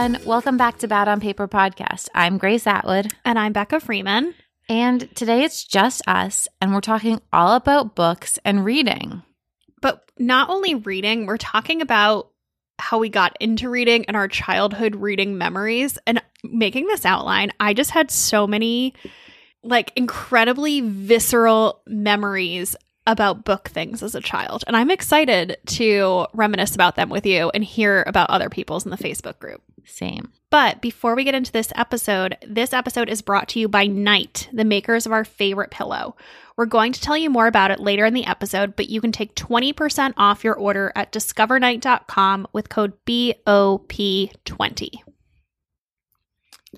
Everyone. Welcome back to Bad on Paper podcast. I'm Grace Atwood. And I'm Becca Freeman. And today it's just us, and we're talking all about books and reading. But not only reading, we're talking about how we got into reading and our childhood reading memories. And making this outline, I just had so many like incredibly visceral memories about book things as a child. And I'm excited to reminisce about them with you and hear about other people's in the Facebook group. Same. But before we get into this episode, this episode is brought to you by Night, the makers of our favorite pillow. We're going to tell you more about it later in the episode, but you can take 20% off your order at discovernight.com with code BOP20.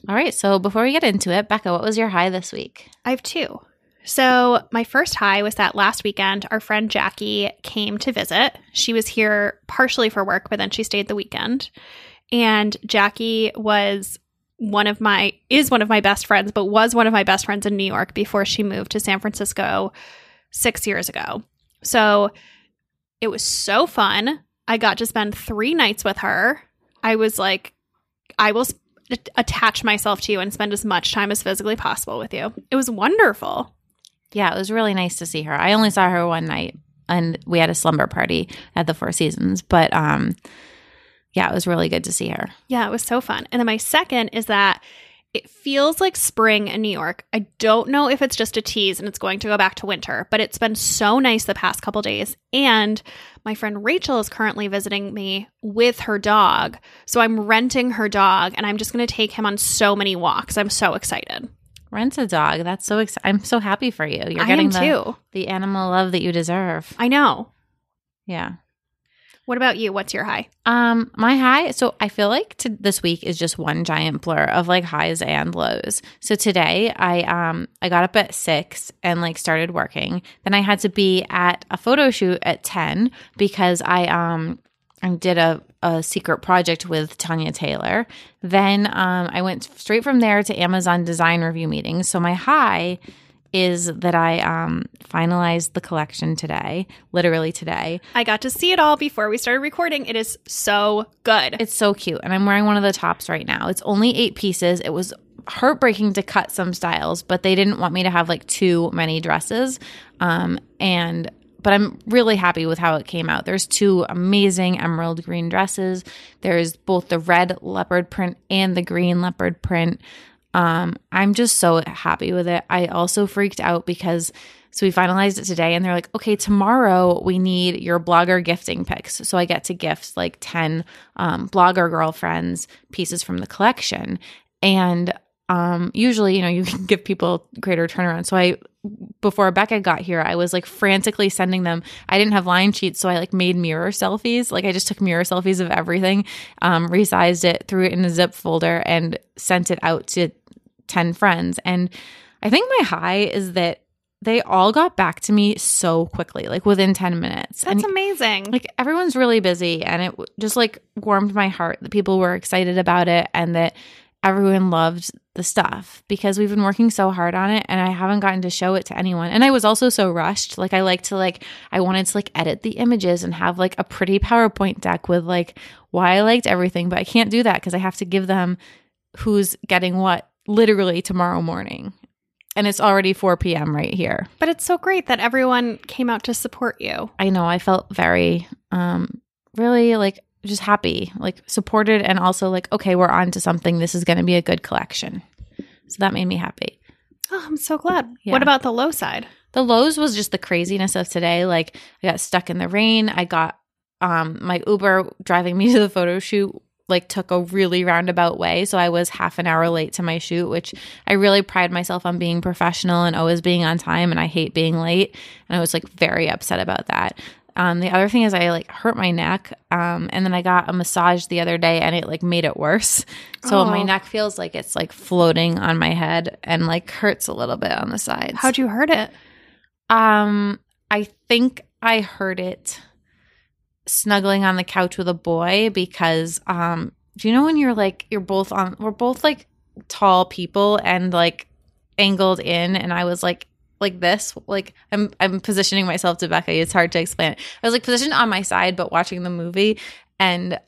All right. So before we get into it, Becca, what was your high this week? I have two. So, my first high was that last weekend, our friend Jackie came to visit. She was here partially for work, but then she stayed the weekend. And Jackie was one of my, is one of my best friends, but was one of my best friends in New York before she moved to San Francisco six years ago. So, it was so fun. I got to spend three nights with her. I was like, I will attach myself to you and spend as much time as physically possible with you. It was wonderful. Yeah, it was really nice to see her. I only saw her one night and we had a slumber party at the Four Seasons, but um yeah, it was really good to see her. Yeah, it was so fun. And then my second is that it feels like spring in New York. I don't know if it's just a tease and it's going to go back to winter, but it's been so nice the past couple days. And my friend Rachel is currently visiting me with her dog. So I'm renting her dog and I'm just going to take him on so many walks. I'm so excited. Rent a dog. That's so exciting. I'm so happy for you. You're I getting the, too. the animal love that you deserve. I know. Yeah. What about you? What's your high? Um, my high. So I feel like to, this week is just one giant blur of like highs and lows. So today I um I got up at six and like started working. Then I had to be at a photo shoot at ten because I um I did a a secret project with Tanya Taylor. Then um I went straight from there to Amazon design review meetings. So my high is that I um, finalized the collection today, literally today. I got to see it all before we started recording. It is so good. It's so cute. And I'm wearing one of the tops right now. It's only eight pieces. It was heartbreaking to cut some styles, but they didn't want me to have like too many dresses. Um, and but I'm really happy with how it came out. There's two amazing emerald green dresses. There's both the red leopard print and the green leopard print. Um, I'm just so happy with it. I also freaked out because so we finalized it today and they're like, okay, tomorrow we need your blogger gifting picks. So I get to gift like 10 um, blogger girlfriends pieces from the collection. And um, usually, you know, you can give people greater turnaround. So I, before Becca got here, I was like frantically sending them. I didn't have line sheets, so I like made mirror selfies. Like I just took mirror selfies of everything, um, resized it, threw it in a zip folder, and sent it out to 10 friends. And I think my high is that they all got back to me so quickly, like within 10 minutes. That's and amazing. like everyone's really busy and it just like warmed my heart that people were excited about it and that everyone loved the stuff because we've been working so hard on it and I haven't gotten to show it to anyone. And I was also so rushed. Like I like to like I wanted to like edit the images and have like a pretty PowerPoint deck with like why I liked everything, but I can't do that because I have to give them who's getting what literally tomorrow morning. And it's already 4 p.m. right here. but it's so great that everyone came out to support you. I know I felt very um really like just happy, like supported and also like okay, we're on to something. This is going to be a good collection. So that made me happy. Oh, I'm so glad. Yeah. What about the low side? The lows was just the craziness of today. Like I got stuck in the rain. I got um my Uber driving me to the photo shoot like took a really roundabout way. So I was half an hour late to my shoot, which I really pride myself on being professional and always being on time and I hate being late. And I was like very upset about that. Um, the other thing is I like hurt my neck. Um, and then I got a massage the other day and it like made it worse. So my Oh. neck feels like it's like floating on my head and like hurts a little bit on the sides. How'd you hurt it? Um, I think I heard it snuggling on the couch with a boy because um do you know when you're like you're both on we're both like tall people and like angled in and I was like like this like I'm I'm positioning myself to Becca it's hard to explain it. I was like positioned on my side but watching the movie and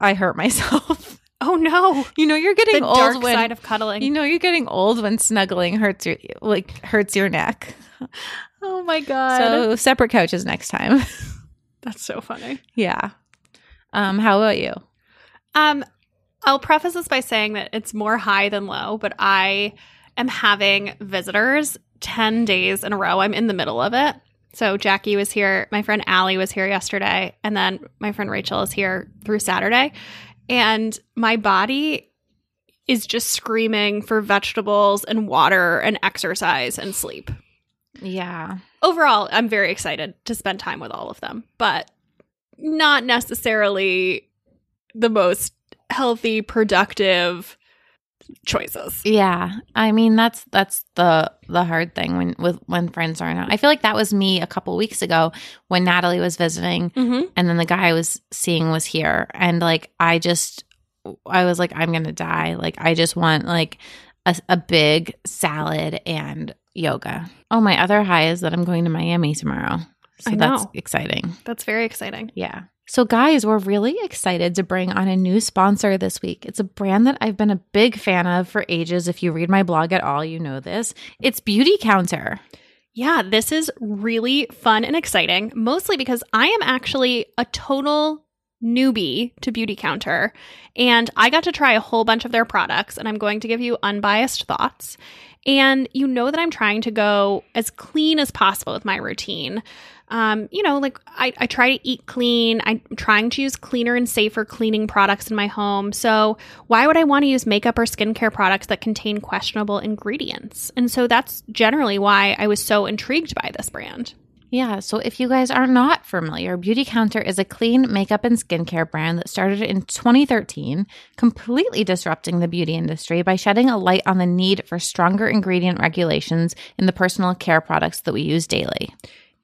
I hurt myself Oh no. You know you're getting The old dark when side of cuddling. you know you're getting old when snuggling hurts your like hurts your neck. oh my god. So separate couches next time. That's so funny. yeah. Um, how about you? Um, I'll preface this by saying that it's more high than low, but I am having visitors 10 days in a row. I'm in the middle of it. So Jackie was here, my friend Allie was here yesterday, and then my friend Rachel is here through Saturday. And my body is just screaming for vegetables and water and exercise and sleep. Yeah. Overall, I'm very excited to spend time with all of them, but not necessarily the most healthy, productive choices. Yeah. I mean that's that's the the hard thing when with when friends aren't out. I feel like that was me a couple weeks ago when Natalie was visiting Mm-hmm. and then the guy I was seeing was here and like I just I was like I'm going to die. Like I just want like a, a big salad and yoga. Oh, my other high is that I'm going to Miami tomorrow. So that's exciting. That's very exciting. Yeah. So, guys, we're really excited to bring on a new sponsor this week. It's a brand that I've been a big fan of for ages. If you read my blog at all, you know this. It's Beauty Counter. Yeah, this is really fun and exciting, mostly because I am actually a total newbie to Beauty Counter. And I got to try a whole bunch of their products, and I'm going to give you unbiased thoughts. And you know that I'm trying to go as clean as possible with my routine. Um, you know, like I, I try to eat clean. I'm trying to use cleaner and safer cleaning products in my home. So, why would I want to use makeup or skincare products that contain questionable ingredients? And so that's generally why I was so intrigued by this brand. Yeah, so if you guys are not familiar, Beauty Counter is a clean makeup and skincare brand that started in 2013, completely disrupting the beauty industry by shedding a light on the need for stronger ingredient regulations in the personal care products that we use daily.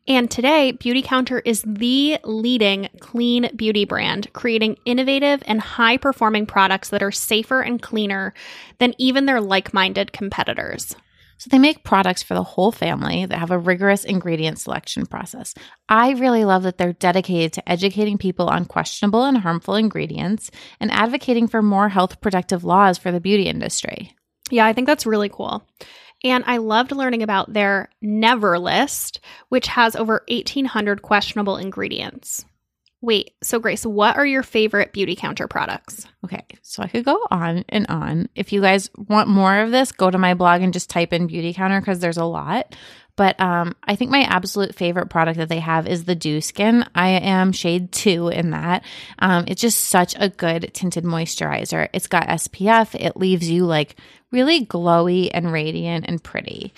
And today, Beauty Counter is the leading clean beauty brand, creating innovative and high performing products that are safer and cleaner than even their like minded competitors. So they make products for the whole family that have a rigorous ingredient selection process. I really love that they're dedicated to educating people on questionable and harmful ingredients and advocating for more health protective laws for the beauty industry. Yeah, I think that's really cool. And I loved learning about their Never list, which has over 1,800 questionable ingredients. Wait, so Grace, what are your favorite beauty counter products? Okay, so I could go on and on. If you guys want more of this, go to my blog and just type in beauty counter because there's a lot. But um, I think my absolute favorite product that they have is the Dew Skin. I am shade two in that. Um, it's just such a good tinted moisturizer. It's got SPF. It leaves you like really glowy and radiant and pretty.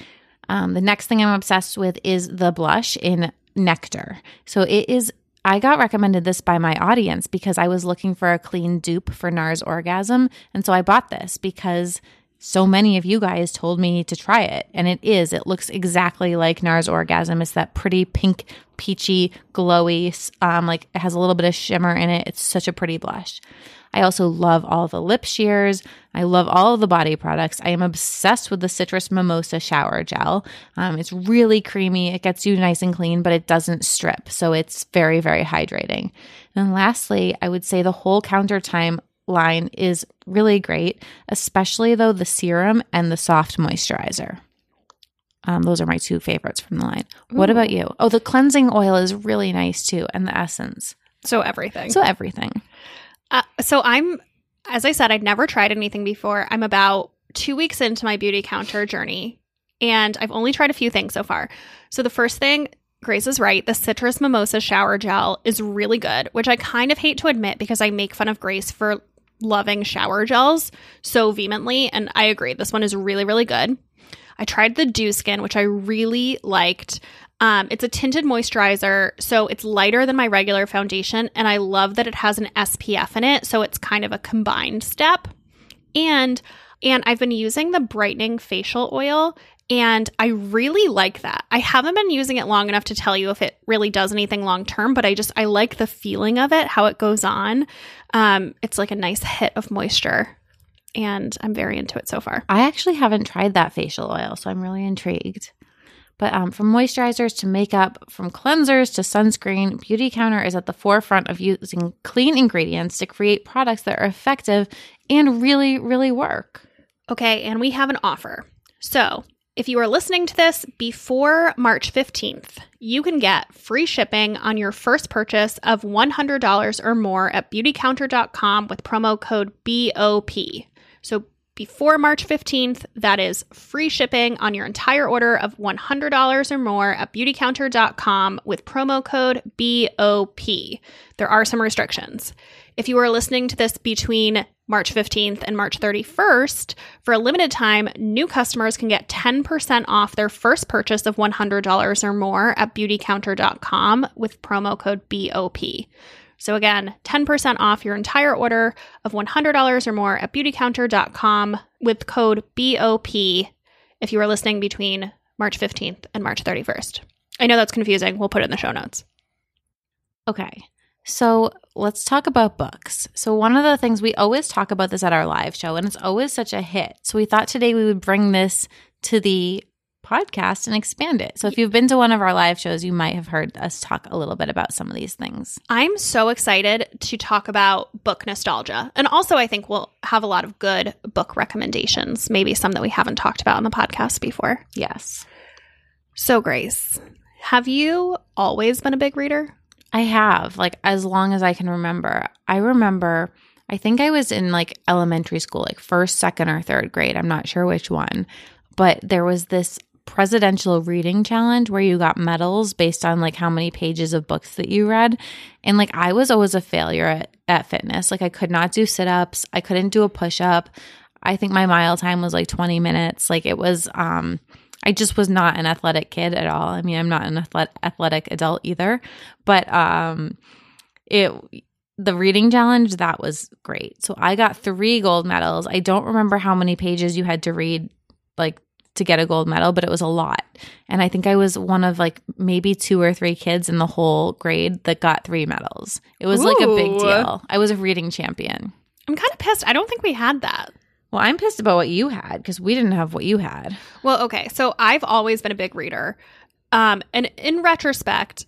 Um, the next thing I'm obsessed with is the blush in Nectar. So it is I got recommended this by my audience because I was looking for a clean dupe for NARS Orgasm. And so I bought this because so many of you guys told me to try it. And it is. It looks exactly like NARS Orgasm. It's that pretty pink, peachy, glowy, um, like it has a little bit of shimmer in it. It's such a pretty blush. I also love all the lip sheers. I love all of the body products. I am obsessed with the Citrus Mimosa Shower Gel. Um, it's really creamy. It gets you nice and clean, but it doesn't strip. So it's very, very hydrating. And lastly, I would say the whole Countertime line is really great, especially though the serum and the soft moisturizer. Um, those are my two favorites from the line. What about you? Oh, the cleansing oil is really nice too, and the essence. So, everything. So everything. Uh, so I'm, as I said, I'd never tried anything before. I'm about two weeks into my beauty counter journey, and I've only tried a few things so far. So the first thing, Grace is right. The citrus mimosa shower gel is really good, which I kind of hate to admit because I make fun of Grace for loving shower gels so vehemently, and I agree. This one is really, really good. I tried the Dew Skin, which I really liked. Um, it's a tinted moisturizer, so it's lighter than my regular foundation, and I love that it has an SPF in it, so it's kind of a combined step. And and I've been using the brightening facial oil, and I really like that. I haven't been using it long enough to tell you if it really does anything long term, but I just I like the feeling of it, how it goes on. Um, it's like a nice hit of moisture, and I'm very into it so far. I actually haven't tried that facial oil, so I'm really intrigued. But um, from moisturizers to makeup, from cleansers to sunscreen, Beauty Counter is at the forefront of using clean ingredients to create products that are effective and really, really work. Okay, and we have an offer. So, if you are listening to this before March 15th, you can get free shipping on your first purchase of $100 or more at beautycounter.com with promo code BOP. So before March 15th, that is free shipping on your entire order of $100 or more at beautycounter.com with promo code BOP. There are some restrictions. If you are listening to this between March 15th and March 31st, for a limited time, new customers can get 10% off their first purchase of $100 or more at beautycounter.com with promo code BOP. So again, 10% off your entire order of $100 or more at beautycounter.com with code BOP if you are listening between March 15th and March 31st. I know that's confusing. We'll put it in the show notes. Okay. So let's talk about books. So, one of the things we always talk about this at our live show, and it's always such a hit. So, we thought today we would bring this to the podcast and expand it. So, if you've been to one of our live shows, you might have heard us talk a little bit about some of these things. I'm so excited to talk about book nostalgia. And also, I think we'll have a lot of good book recommendations, maybe some that we haven't talked about on the podcast before. Yes. So, Grace, have you always been a big reader? I have, like, as long as I can remember. I remember, I think I was in like elementary school, like first, second, or third grade. I'm not sure which one, but there was this presidential reading challenge where you got medals based on like how many pages of books that you read. And like, I was always a failure at, at fitness. Like, I could not do sit ups, I couldn't do a push up. I think my mile time was like 20 minutes. Like, it was, um, I just was not an athletic kid at all. I mean, I'm not an athletic adult either, but um it the reading challenge that was great. So I got 3 gold medals. I don't remember how many pages you had to read like to get a gold medal, but it was a lot. And I think I was one of like maybe two or three kids in the whole grade that got 3 medals. It was Ooh. like a big deal. I was a reading champion. I'm kind of pissed. I don't think we had that. Well, I'm pissed about what you had because we didn't have what you had. Well, okay. So I've always been a big reader. Um, and in retrospect,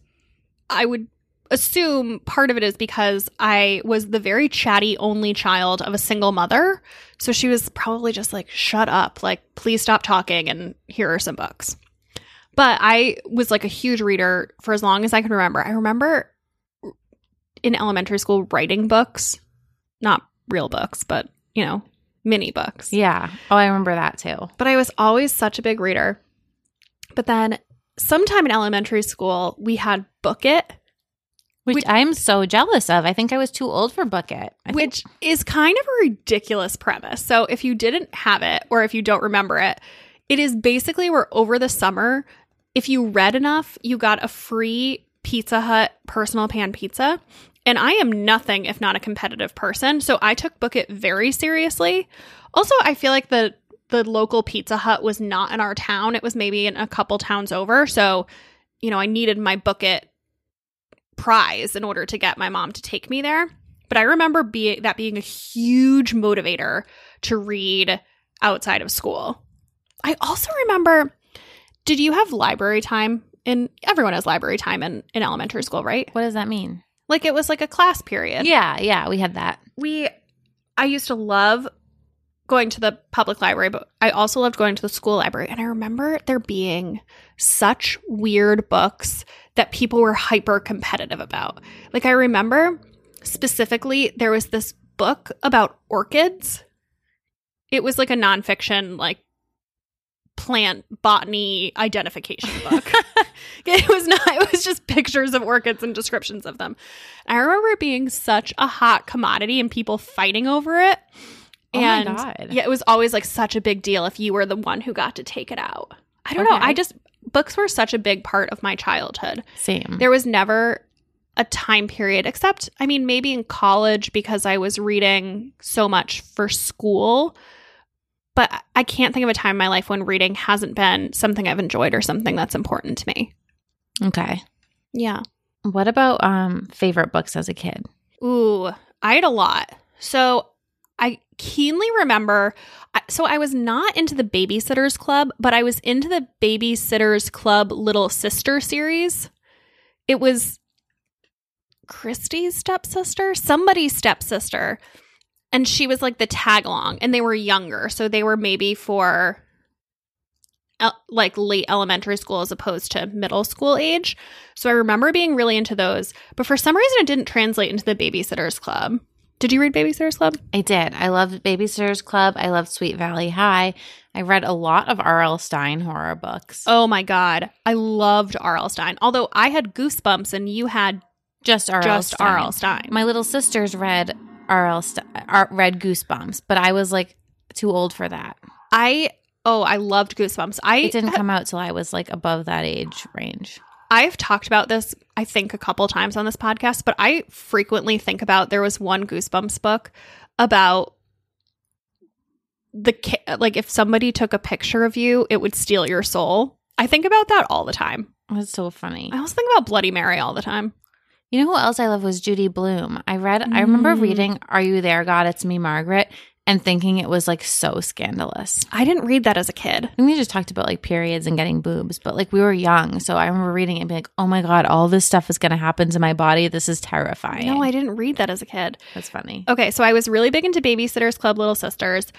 I would assume part of it is because I was the very chatty only child of a single mother. So she was probably just like, shut up, like, please stop talking and here are some books. But I was like a huge reader for as long as I can remember. I remember in elementary school writing books, not real books, but you know, mini books. Yeah. Oh, I remember that too. But I was always such a big reader. But then sometime in elementary school, we had Book It. Which, which I'm so jealous of. I think I was too old for Book It. I which think- is kind of a ridiculous premise. So if you didn't have it or if you don't remember it, it is basically where over the summer, if you read enough, you got a free Pizza Hut personal pan pizza. And I am nothing if not a competitive person. So I took Book It very seriously. Also, I feel like the the local Pizza Hut was not in our town. It was maybe in a couple towns over. So, you know, I needed my Book It prize in order to get my mom to take me there. But I remember being that being a huge motivator to read outside of school. I also remember did you have library time in everyone has library time in, in elementary school, right? What does that mean? Like it was like a class period. Yeah, yeah, we had that. We I used to love going to the public library, but I also loved going to the school library. And I remember there being such weird books that people were hyper competitive about. Like I remember specifically there was this book about orchids. It was like a nonfiction, like plant botany identification book. it was not it was just pictures of orchids and descriptions of them. I remember it being such a hot commodity and people fighting over it. Oh and my god. Yeah, it was always like such a big deal if you were the one who got to take it out. I don't okay. know. I just books were such a big part of my childhood. Same. There was never a time period except I mean maybe in college because I was reading so much for school but I can't think of a time in my life when reading hasn't been something I've enjoyed or something that's important to me. Okay. Yeah. What about um favorite books as a kid? Ooh, I had a lot. So I keenly remember. So I was not into the Babysitters Club, but I was into the Babysitters Club Little Sister series. It was Kristy's stepsister, somebody's stepsister. And she was like the tag along, and they were younger. So they were maybe for like late elementary school as opposed to middle school age. So I remember being really into those. But for some reason, it didn't translate into the Babysitters Club. Did you read Babysitters Club? I did. I loved Babysitter's Club. I loved Sweet Valley High. I read a lot of R.L. Stine horror books. Oh my God. I loved R.L. Stine. Although I had Goosebumps and you had just R.L. just Stine. R.L. Stine. My little sisters read R.L. St- R- uh, read Goosebumps, but I was like too old for that. I, oh, I loved Goosebumps. I It didn't come out till I was like above that age range. I've talked about this, I think, a couple times on this podcast, but I frequently think about there was one Goosebumps book about the ki- like if somebody took a picture of you, it would steal your soul. I think about that all the time. That's so funny. I also think about Bloody Mary all the time. You know who else I love was Judy Blume. I read I remember Mm. reading Are You There God It's Me Margaret and thinking it was like so scandalous. I didn't read that as a kid. We just talked about like periods and getting boobs, but like we were young, so I remember reading it and being like, "Oh my god, all this stuff is going to happen to my body. This is terrifying." No, I didn't read that as a kid. That's funny. Okay, so I was really big into Babysitters Club Little Sisters.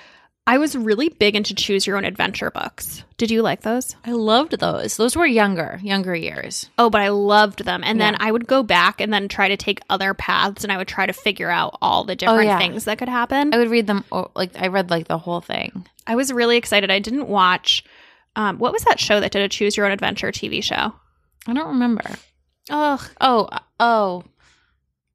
I was really big into choose your own adventure books. Did you like those? I loved those. Those were younger, younger years. Oh, but I loved them. And then I would go back and then try to take other paths and I would try to figure out all the different yeah. things that could happen. I would read them oh, like I read like the whole thing. I was really excited. I didn't watch um, what was that show that did a choose your own adventure TV show? I don't remember. Ugh, Oh, oh.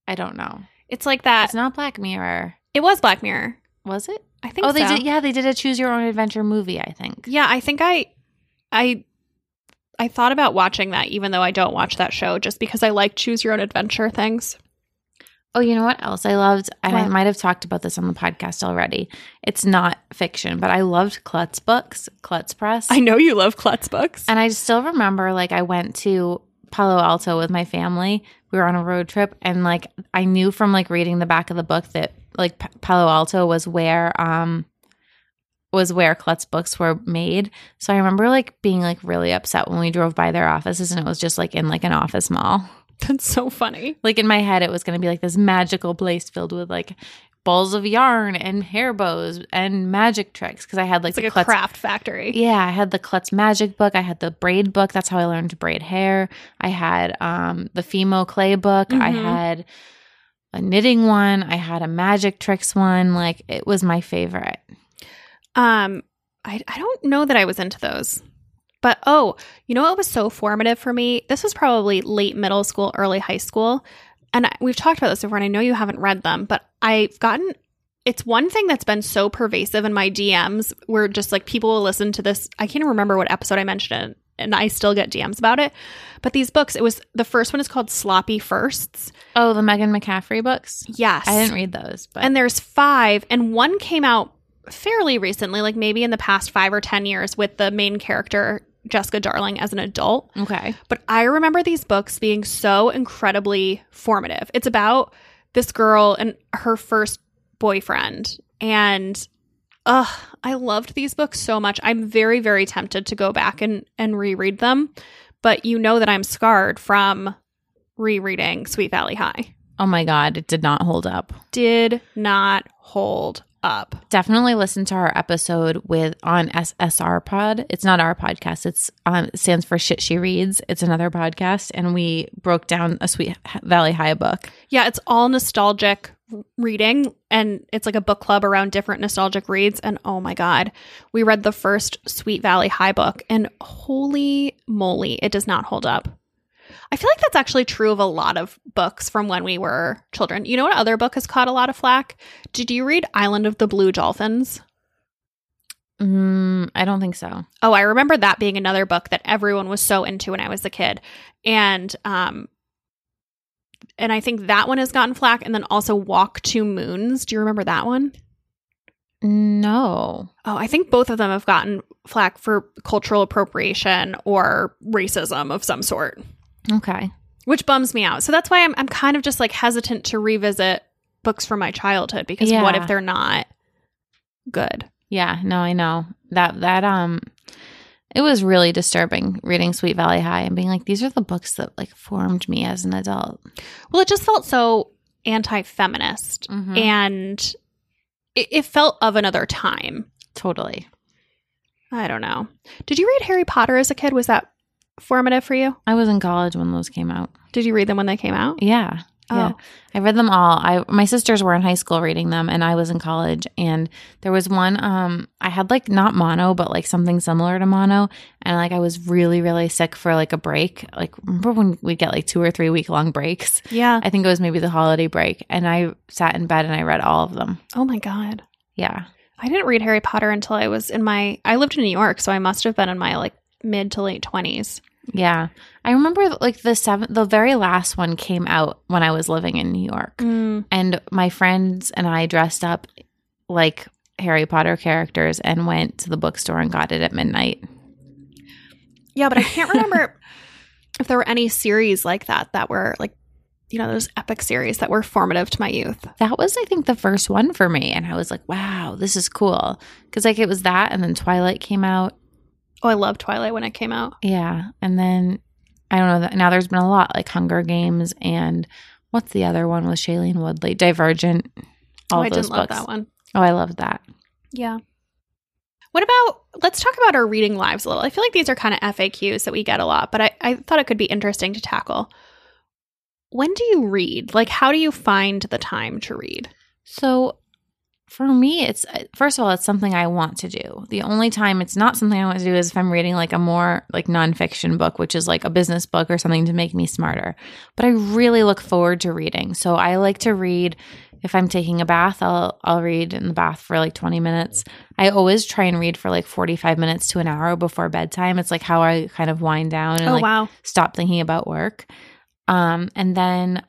I don't know. it's like that. It's not Black Mirror. it was Black Mirror. Was it? I think Oh, they so. did yeah, they did a choose your own adventure movie, I think. Yeah, I think I I I thought about watching that even though I don't watch that show just because I like choose your own adventure things. Oh, you know what else I loved? And I might have talked about this on the podcast already. It's not fiction, but I loved Klutz books, Klutz Press. I know you love Klutz books. and I still remember like I went to Palo Alto with my family. We were on a road trip and like I knew from like reading the back of the book that like P- Palo Alto was where um was where Klutz books were made. So I remember like being like really upset when we drove by their offices and it was just like in like an office mall. That's so funny. Like in my head, it was going to be like this magical place filled with like balls of yarn and hair bows and magic tricks because I had like It's the like a Klutz- craft factory. Yeah, I had the Klutz magic book. I had the braid book. That's how I learned to braid hair. I had um, the Fimo clay book. I Mhm. had a knitting one. I had a magic tricks one. Like it was my favorite. Um, I I don't know that I was into those, but oh, you know what was so formative for me? This was probably late middle school, early high school, and I, we've talked about this before. And I know you haven't read them, but I've gotten. It's one thing that's been so pervasive in my DMs where just like people will listen to this. I can't even remember what episode I mentioned it, and I still get DMs about it. But these books, it was the first one is called Sloppy Firsts. Oh, the Megan McCaffrey books. Yes, I didn't read those, but and there's five, and one came out fairly recently, like maybe in the past five or 10 years, with the main character, Jessica Darling, as an adult. okay. But I remember these books being so incredibly formative. It's about this girl and her first boyfriend. And ugh, I loved these books so much. I'm very, very tempted to go back and, and reread them. But you know that I'm scarred from rereading Sweet Valley High. Oh my god, it did not hold up. Did not hold up. Definitely listen to our episode with on SSR Pod. It's not our podcast. It's um it stands for Shit She Reads. It's another podcast, and we broke down a Sweet Valley High book. Yeah, it's all nostalgic reading and it's like a book club around different nostalgic reads and oh my god, we read the first Sweet Valley High book and holy moly, it does not hold up. I feel like that's actually true of a lot of books from when we were children. You know what other book has caught a lot of flack? Did you read Island of the Blue Dolphins? Mm, I don't think so. Oh, I remember that being another book that everyone was so into when I was a kid. And um and I think that one has gotten flack and then also Walk Two Moons. Do you remember that one? No. Oh, I think both of them have gotten flack for cultural appropriation or racism of some sort, Okay. which bums me out. So that's why I'm I'm kind of just like hesitant to revisit books from my childhood because what if they're not good. Yeah, no, I know. That that um it was really disturbing reading Sweet Valley High and being like these are the books that like formed me as an adult. Well, it just felt so anti-feminist Mhm. and it, it felt of another time. Totally. I don't know. Did you read Harry Potter as a kid? Was that formative for you? I was in college when those came out. Did you read them when they came out? Yeah. Yeah. Oh. I read them all. I my sisters were in high school reading them and I was in college and there was one um I had like not mono but like something similar to mono and like I was really really sick for like a break. Like remember when we get like 2 or 3 week long breaks? Yeah. I think it was maybe the holiday break and I sat in bed and I read all of them. Oh my god. Yeah. I didn't read Harry Potter until I was in my I lived in New York, so I must have been in my like mid to late 20s. Yeah. I remember like the seven the very last one came out when I was living in New York. Mm. and my friends and I dressed up like Harry Potter characters and went to the bookstore and got it at midnight. Yeah, but I can't remember if there were any series like that that were like you know, those epic series that were formative to my youth. That was, I think, the first one for me. And I was like, wow, this is cool. Because, like, it was that. And then Twilight came out. Oh, I loved Twilight when it came out. Yeah. And then I don't know. that Now there's been a lot like Hunger Games and what's the other one with Shailene Woodley? Divergent. All oh, I those didn't love books. that one. Oh, I loved that. Yeah. What about let's talk about our reading lives a little. I feel like these are kind of FAQs that we get a lot, but I, I thought it could be interesting to tackle. When do you read? Like how do you find the time to read? So for me, it's uh, first of all, it's something I want to do. The only time it's not something I want to do is if I'm reading like a more like nonfiction book, which is like a business book or something to make me smarter. But I really look forward to reading. So I like to read if I'm taking a bath, I'll I'll read in the bath for like 20 minutes. I always try and read for like 45 minutes to an hour before bedtime. It's like how I kind of wind down and oh like wow. stop thinking about work. Um, and then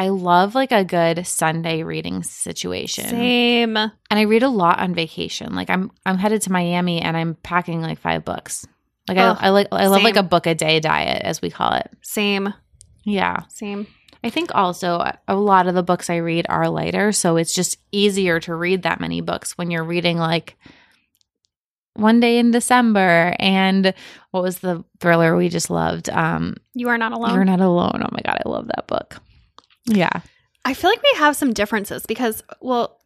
I love like a good Sunday reading situation. Same. And I read a lot on vacation. Like I'm I'm headed to Miami and I'm packing like five books. Like I, I like I love like a book a day diet as we call it. Same. Yeah. Same. I think also a lot of the books I read are lighter, so it's just easier to read that many books when you're reading like one day in December and what was the thriller we just loved? Um You are not alone. You're Not Alone. Oh my god, I love that book. Yeah. I feel like we have some differences because, well,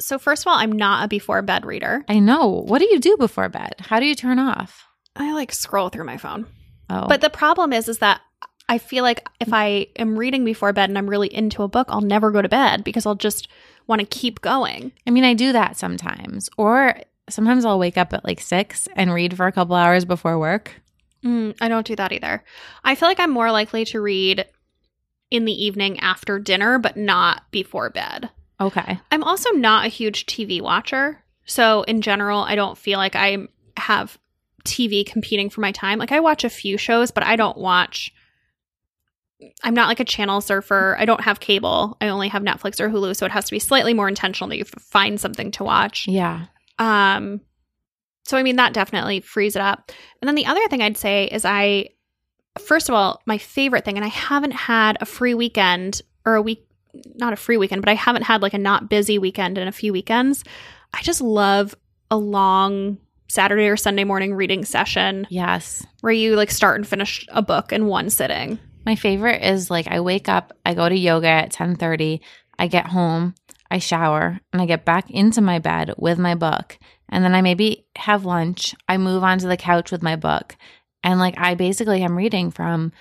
so first of all, I'm not a before bed reader. I know. What do you do before bed? How do you turn off? I like scroll through my phone. Oh. But the problem is, is that I feel like if I am reading before bed and I'm really into a book, I'll never go to bed because I'll just want to keep going. I mean, I do that sometimes. Or sometimes I'll wake up at like 6 and read for a couple hours before work. Mm, I don't do that either. I feel like I'm more likely to read in the evening after dinner, but not before bed. Okay. I'm also not a huge TV watcher. So, in general, I don't feel like I have TV competing for my time. Like, I watch a few shows, but I don't watch. I'm not like a channel surfer. I don't have cable. I only have Netflix or Hulu. So, it has to be slightly more intentional that you find something to watch. Yeah. Um, so I mean that definitely frees it up. And then the other thing I'd say is I, first of all, my favorite thing, and I haven't had a free weekend or a week, not a free weekend, but I haven't had like a not busy weekend in a few weekends. I just love a long Saturday or Sunday morning reading session Yes. where you like start and finish a book in one sitting. My favorite is like I wake up, I go to yoga at 10:30, I get home, I shower, and I get back into my bed with my book. And then I maybe have lunch. I move onto the couch with my book. And like I basically am reading from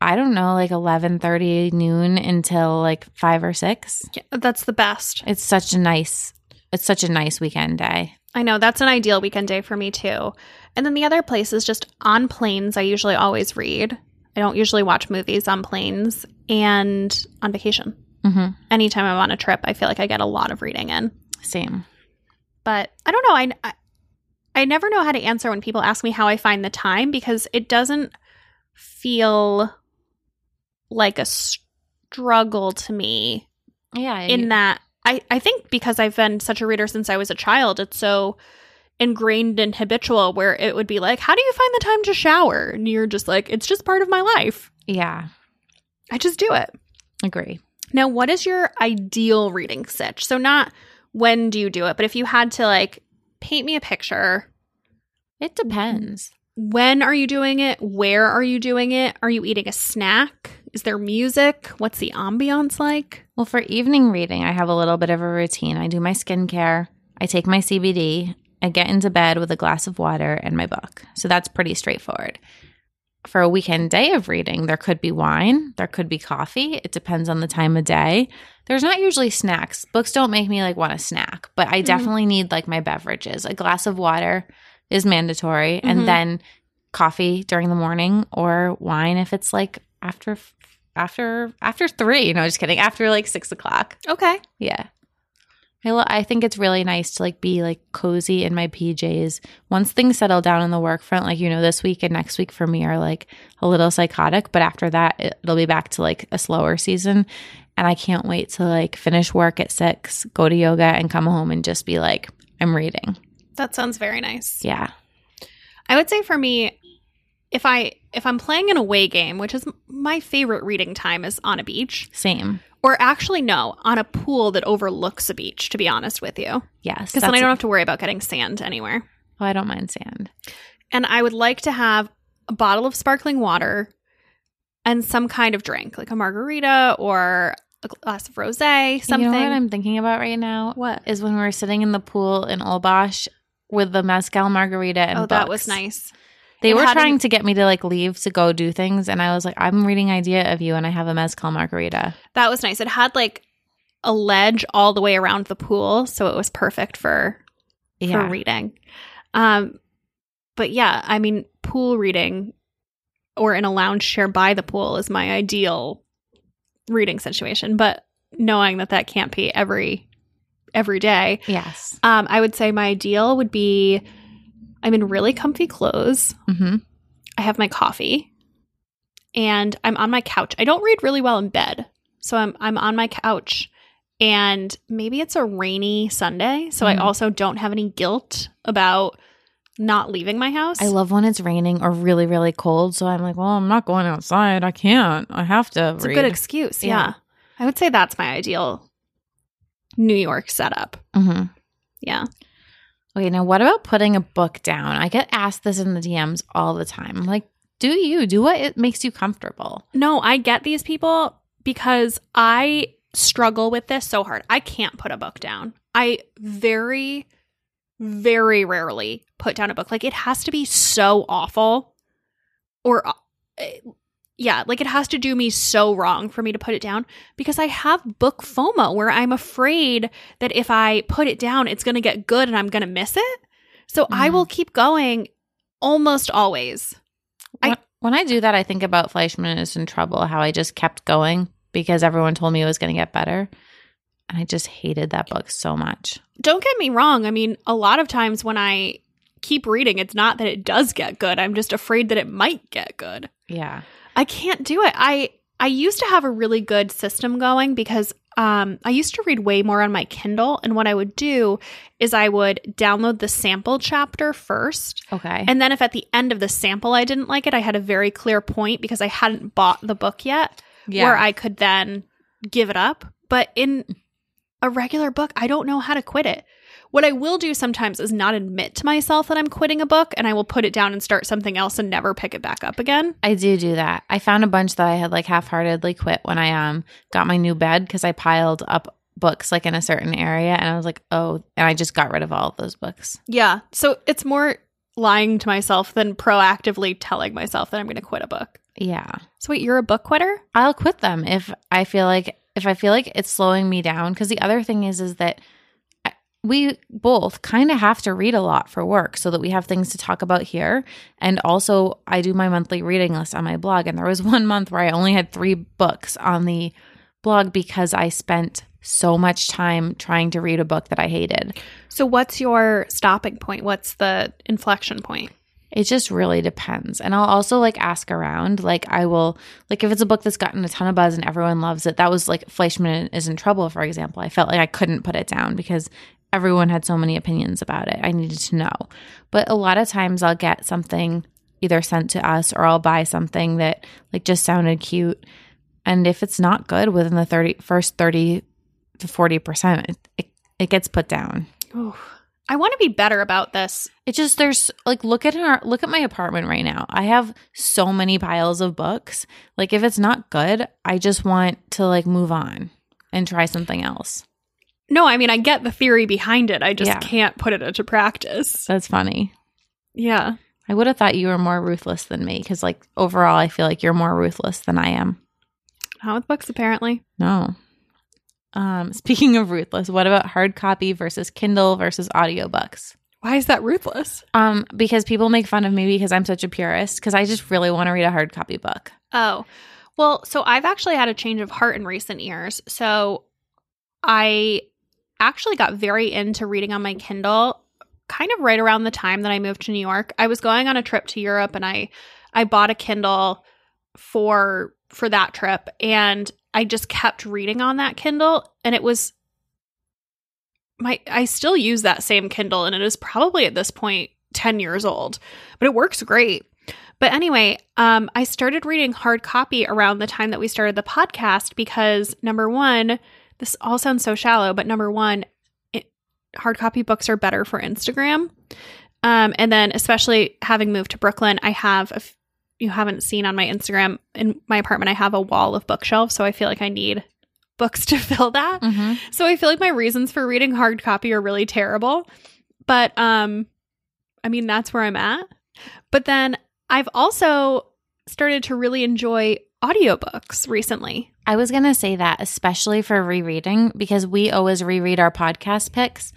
I don't know, like 11:30 noon until like 5 or 6. Yeah, that's the best. It's such a nice it's such a nice weekend day. I know that's an ideal weekend day for me too. And then the other place is just on planes. I usually always read. I don't usually watch movies on planes and on vacation. Mhm. Anytime I'm on a trip, I feel like I get a lot of reading in. Same. But I don't know. I, I I never know how to answer when people ask me how I find the time because it doesn't feel like a struggle to me Yeah. in that I, I think because I've been such a reader since I was a child, it's so ingrained and habitual where it would be like, How do you find the time to shower? And you're just like, It's just part of my life. yeah. I just do it. Agree. Now, what is your ideal reading sitch? So, not when do you do it? But if you had to like paint me a picture, It depends. when are you doing it? Where are you doing it? Are you eating a snack? Is there music? What's the ambiance like? Well, for evening reading, I have a little bit of a routine. I do my skincare, I take my CBD, I get into bed with a glass of water and my book. So that's pretty straightforward. For a weekend day of reading, there could be wine, there could be coffee. It depends on the time of day. There's not usually snacks. Books don't make me like want a snack, but I definitely need like my beverages. A glass of water is mandatory, Mhm. and then coffee during the morning or wine if it's like after after after three. No, just kidding. After like six o'clock. Okay. Yeah. I, lo- I think it's really nice to like be like cozy in my PJs. Once things settle down on the work front, like you know, this week and next week for me are like a little psychotic, but after that it, it'll be back to like a slower season. And I can't wait to like finish work at six, go to yoga, and come home and just be like, I'm reading. That sounds very nice. Yeah. I would say for me, if I if I'm playing an away game, which is my favorite reading time is on a beach, Same. Or actually no, on a pool that overlooks a beach. To be honest with you, Yes. because then I don't have to worry about getting sand anywhere. Oh, I don't mind sand. And I would like to have a bottle of sparkling water and some kind of drink, like a margarita or a glass of rosé, something. You know what I'm thinking about right now? What? Is when we were sitting in the pool in Holbox with the mezcal margarita and oh, that was nice. They It were trying to get me to like leave to go do things, and I was like, I'm reading idea of you, and I have a mezcal margarita. That was nice. It had like a ledge all the way around the pool, so it was perfect for Yeah, for reading. Um, but yeah, I mean, pool reading or in a lounge chair by the pool is my ideal reading situation. But knowing that that can't be every every day, yes. um, I would say my ideal would be I'm in really comfy clothes. hmm I have my coffee, and I'm on my couch. I don't read really well in bed, so I'm I'm on my couch. And maybe it's a rainy Sunday, so I Mhm. also don't have any guilt about not leaving my house. I love when it's raining or really, really cold. So I'm like, well, I'm not going outside. I can't. I have to it's read. a good excuse. Yeah. Yeah. I would say that's my ideal New York setup. hmm Yeah. Okay, now what about putting a book down? I get asked this in the DMs all the time. I'm like, do you do what it makes you comfortable? No, I get these people because I struggle with this so hard. I can't put a book down. I very, very rarely put down a book. Like it has to be so awful or, uh, yeah, like it has to do me so wrong for me to put it down because I have book FOMO where I'm afraid that if I put it down, it's going to get good and I'm going to miss it. So I Mm. will keep going almost always. I- when, when I do that, I think about Fleishman is in trouble, how I just kept going because everyone told me it was going to get better. And I just hated that book so much. don't get me wrong. I mean, a lot of times when I keep reading, it's not that it does get good. I'm just afraid that it might get good. Yeah. I can't do it. I I used to have a really good system going because um, I used to read way more on my Kindle, and what I would do is I would download the sample chapter first, Okay. and then if at the end of the sample I didn't like it, I had a very clear point because I hadn't bought the book yet, where I could then give it up. But in a regular book, I don't know how to quit it. What I will do sometimes is not admit to myself that I'm quitting a book and I will put it down and start something else and never pick it back up again. I do do that. I found a bunch that I had like half-heartedly quit when I um got my new bed because I piled up books like in a certain area and I was like, "Oh," and I just got rid of all of those books. Yeah. So it's more lying to myself than proactively telling myself that I'm going to quit a book. Yeah. So wait, you're a book quitter? I'll quit them if I feel like if I feel like it's slowing me down because the other thing is is that we both kind of have to read a lot for work so that we have things to talk about here and also I do my monthly reading list on my blog and there was one month where I only had 3 books on the blog because I spent so much time trying to read a book that I hated. So what's your stopping point? What's the inflection point? It just really depends. And I'll also like ask around. Like I will like if it's a book that's gotten a ton of buzz and everyone loves it. That was like Fleishman is in trouble, for example. I felt like I couldn't put it down because everyone had so many opinions about it. I needed to know. But a lot of times I'll get something either sent to us or I'll buy something that like just sounded cute. And if it's not good within the 30 first 30 to 40%, it, it it gets put down. Ooh. I want to be better about this. It just there's like look at our look at my apartment right now. I have so many piles of books. Like if it's not good, I just want to like move on and try something else. No, I mean I get the theory behind it. I just Yeah. can't put it into practice. That's funny. Yeah. I would have thought you were more ruthless than me because like overall I feel like you're more ruthless than I am. Not with books apparently. No. Um speaking of ruthless, what about hard copy versus Kindle versus audiobooks? Why is that ruthless? Um because people make fun of me because I'm such a purist because I just really want to read a hard copy book. Oh, well, so I've actually had a change of heart in recent years. So I actually got very into reading on my Kindle kind of right around the time that I moved to New York. I was going on a trip to Europe and I I bought a Kindle for for that trip and I just kept reading on that Kindle and it was my I still use that same Kindle and it is probably at this point 10 years old. But it works great. But anyway, um, I started reading hard copy around the time that we started the podcast because number one, this all sounds so shallow, but number one, it, hard copy books are better for Instagram. Um, and then, especially having moved to Brooklyn, I have, a f- you haven't seen on my Instagram, in my apartment, I have a wall of bookshelves. So I feel like I need books to fill that. Mm-hmm. So I feel like my reasons for reading hard copy are really terrible. But um I mean that's where I'm at. But then I've also started to really enjoy audiobooks recently. I was going to say that, especially for rereading, because we always reread our podcast picks.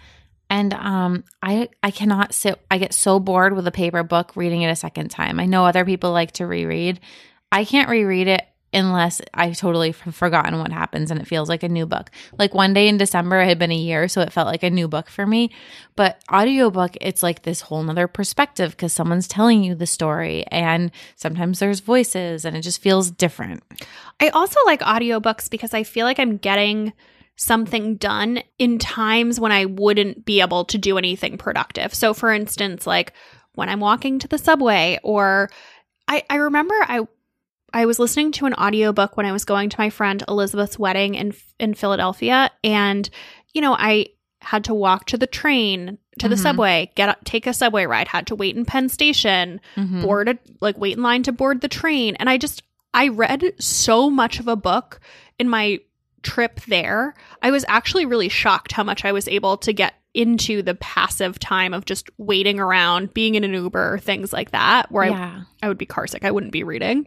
And um, I I cannot sit. I get so bored with a paper book reading it a second time. I know other people like to reread. I can't reread it unless I totally forgotten what happens and it feels like a new book. Like one day in December, it had been a year, so it felt like a new book for me. But audiobook, it's like this whole nother perspective because someone's telling you the story, and sometimes there's voices, and it just feels different. I also like audiobooks because I feel like I'm getting something done in times when I wouldn't be able to do anything productive. So for instance, like when I'm walking to the subway or I, I remember I I was listening to an audiobook when I was going to my friend Elizabeth's wedding in in Philadelphia and you know, I had to walk to the train to the Mhm. subway, get take a subway ride, had to wait in Penn Station, Mhm. board a, like wait in line to board the train and i just i read so much of a book in my trip there i was actually really shocked how much i was able to get into the passive time of just waiting around being in an uber things like that where yeah. I, I would be carsick i wouldn't be reading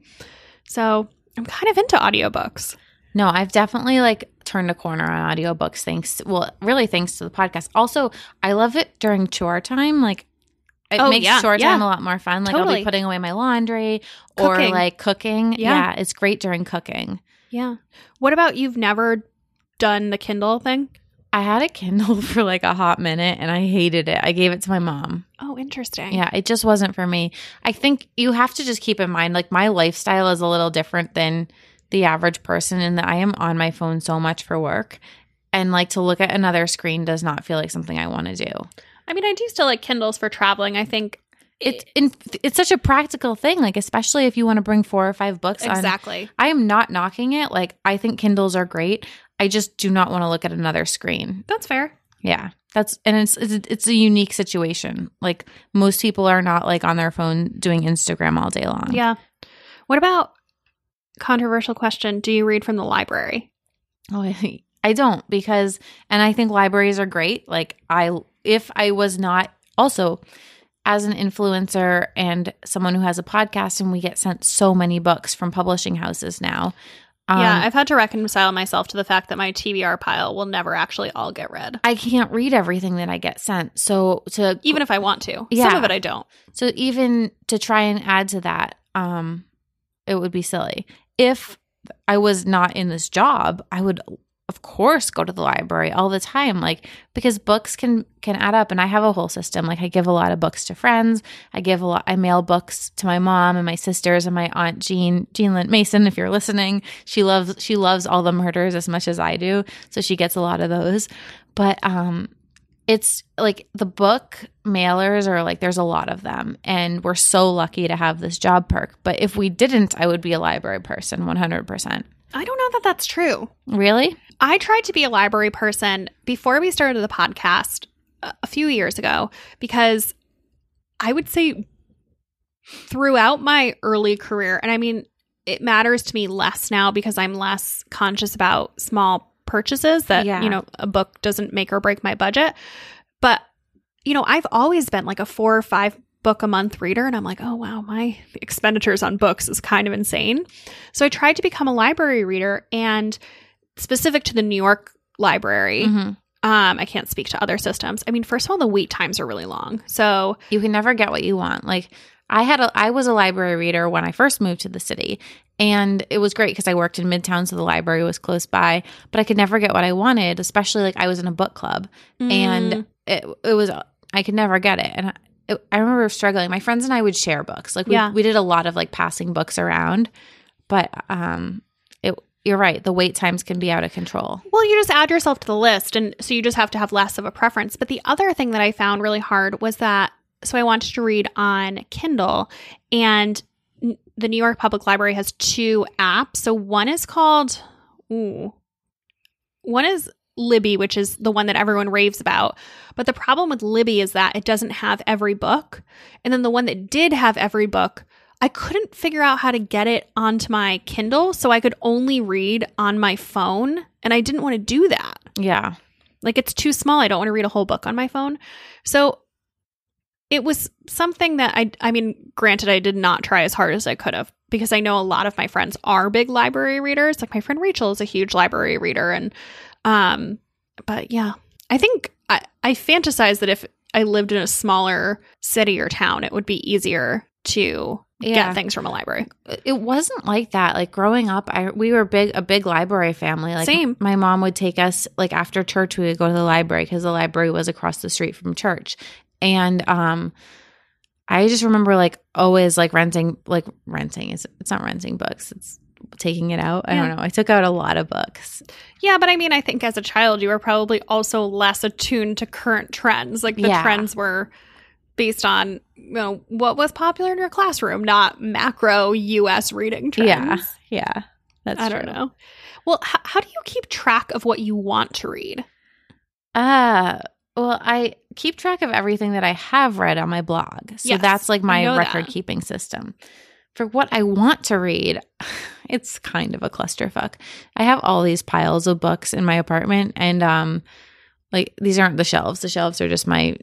so i'm kind of into audiobooks No, I've definitely like turned a corner on audiobooks thanks well, really thanks to the podcast. Also, I love it during chore time. Like it Oh, makes yeah, chore yeah. time a lot more fun. Like I'll be putting away my laundry or Cooking. like cooking. Yeah. Yeah. it's great during cooking. yeah what about you've never done the kindle thing I had a Kindle for like a hot minute and I hated it. I gave it to my mom. oh interesting Yeah, it just wasn't for me. I think you have to just keep in mind like my lifestyle is a little different than the average person in that I am on my phone so much for work. And like to look at another screen does not feel like something I want to do. i mean i do still like kindles for traveling i think It's in, it's such a practical thing, like especially if you want to bring four or five books on. exactly I am not knocking it. Like I think Kindles are great. I just do not want to look at another screen. that's fair Yeah. That's and it's it's, it's a unique situation. Like most people are not like on their phone doing Instagram all day long. Yeah. What about controversial question? Do you read from the library? Oh, I, I don't because and I think libraries are great. Like I if I was not also as an influencer and someone who has a podcast and we get sent so many books from publishing houses now. Um, yeah, I've had to reconcile myself to the fact that my TBR pile will never actually all get read, I can't read everything that I get sent. So to even if I want to. Some Yeah. of it I don't. So even to try and add to that, um, it would be silly. If I was not in this job, I would of course go to the library all the time like because books can can add up and I have a whole system. Like I give a lot of books to friends. I give a lot I mail books to my mom and my sisters and my aunt Jean Jean Lynn Mason if you're listening. She loves she loves all the murders as much as I do so she gets a lot of those. But um it's like the book mailers are like there's a lot of them and we're so lucky to have this job perk. But if we didn't i would be a library person 100% I don't know that that's true. Really? I tried to be a library person before we started the podcast a a few years ago because I would say throughout my early career, and I mean, it matters to me less now because I'm less conscious about small purchases that, Yeah. you know, a book doesn't make or break my budget. But, you know, I've always been like a four or five book a month reader. And I'm like, oh, wow, my expenditures on books is kind of insane. So I tried to become a library reader and specific to the New York library. Mhm. Um, I can't speak to other systems. I mean, first of all, the wait times are really long. So You can never get what you want. Like I had a I was a library reader when I first moved to the city. And it was great because I worked in Midtown, so the library was close by. But I could never get what I wanted, especially like I was in a book club, Mm. and it it was I could never get it. And I, it, I remember struggling. My friends and I would share books. Like we Yeah. we did a lot of like passing books around, but um, it you're right. The wait times can be out of control. Well, you just add yourself to the list. And so you just have to have less of a preference. But the other thing that I found really hard was that so I wanted to read on Kindle, and the New York Public Library has two apps. So one is called, ooh, one is Libby, which is the one that everyone raves about. But the problem with Libby is that it doesn't have every book. And then the one that did have every book, I couldn't figure out how to get it onto my Kindle. So I could only read on my phone. And I didn't want to do that. Yeah. Like it's too small. I don't want to read a whole book on my phone. So it was something that I I mean, granted I did not try as hard as I could have because I know a lot of my friends are big library readers. Like my friend Rachel is a huge library reader and um but yeah. I think I I fantasize that if I lived in a smaller city or town, it would be easier to Yeah. get things from a library. it wasn't like that like growing up i we were big a big library family like Same. my mom would take us like after church we would go to the library because the library was across the street from church and um i just remember like always like renting like renting is it's not renting books it's taking it out i Yeah. don't know i took out a lot of books Yeah, but I mean, I think as a child, you were probably also less attuned to current trends. Like the Yeah. trends were based on, you know, what was popular in your classroom, not macro US reading trends. yeah yeah that's I don't true. know. Well, h- how do you keep track of what you want to read? Uh well, I keep track of everything that I have read on my blog. So Yes, that's like my record that. keeping system. For what I want to read, it's kind of a clusterfuck. I have all these piles of books in my apartment and um like these aren't the shelves. The shelves are just my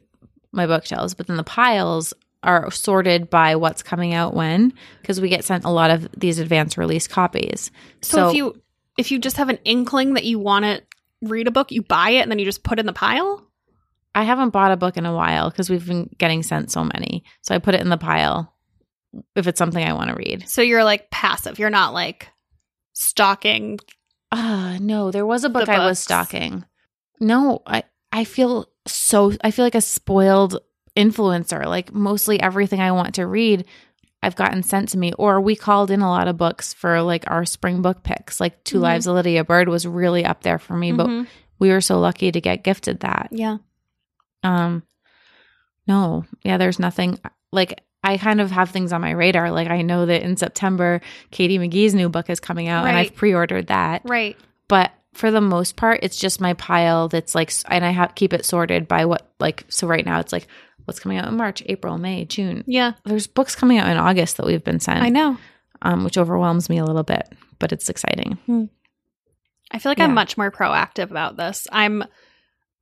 my bookshelves, but then the piles are sorted by what's coming out when because we get sent a lot of these advanced release copies. So, if you if you just have an inkling that you want to read a book, you buy it and then you just put it in the pile? I haven't bought a book in a while because we've been getting sent so many. So I put it in the pile if it's something I want to read. So you're like passive. You're not like stalking. Ah, no, there was a book I was stalking. No, I I feel so I feel like a spoiled influencer. Like mostly everything I want to read I've gotten sent to me or we called in a lot of books for like our spring book picks. Like 2 Mhm. Lives of Lydia Bird was really up there for me, but Mhm. we were so lucky to get gifted that. yeah. Um, no, yeah, there's nothing like I kind of have things on my radar. Like I know that in September, Katie McGee's new book is coming out, and I've pre-ordered that. Right. But for the most part, it's just my pile that's like, and I have keep it sorted by what like. So right now, it's like what's coming out in March, April, May, June. Yeah. There's books coming out in August that we've been sent, I know. um, which overwhelms me a little bit, but it's exciting. I feel like Yeah. I'm much more proactive about this. I'm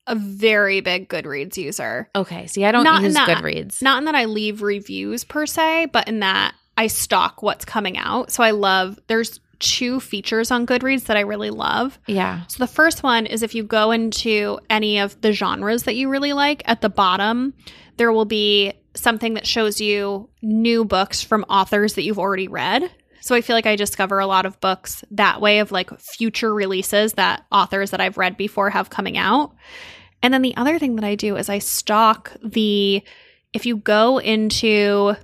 a very big Goodreads user. Okay, see, I don't Not in use that- Goodreads. Not in that I leave reviews per se, but in that I stock what's coming out. So I love there's two features on Goodreads that I really love. yeah, So the first one is if you go into any of the genres that you really like, at the bottom there will be something that shows you new books from authors that you've already read. So I feel like I discover a lot of books that way of like future releases that authors that I've read before have coming out. And then the other thing that I do is I stock the if you go into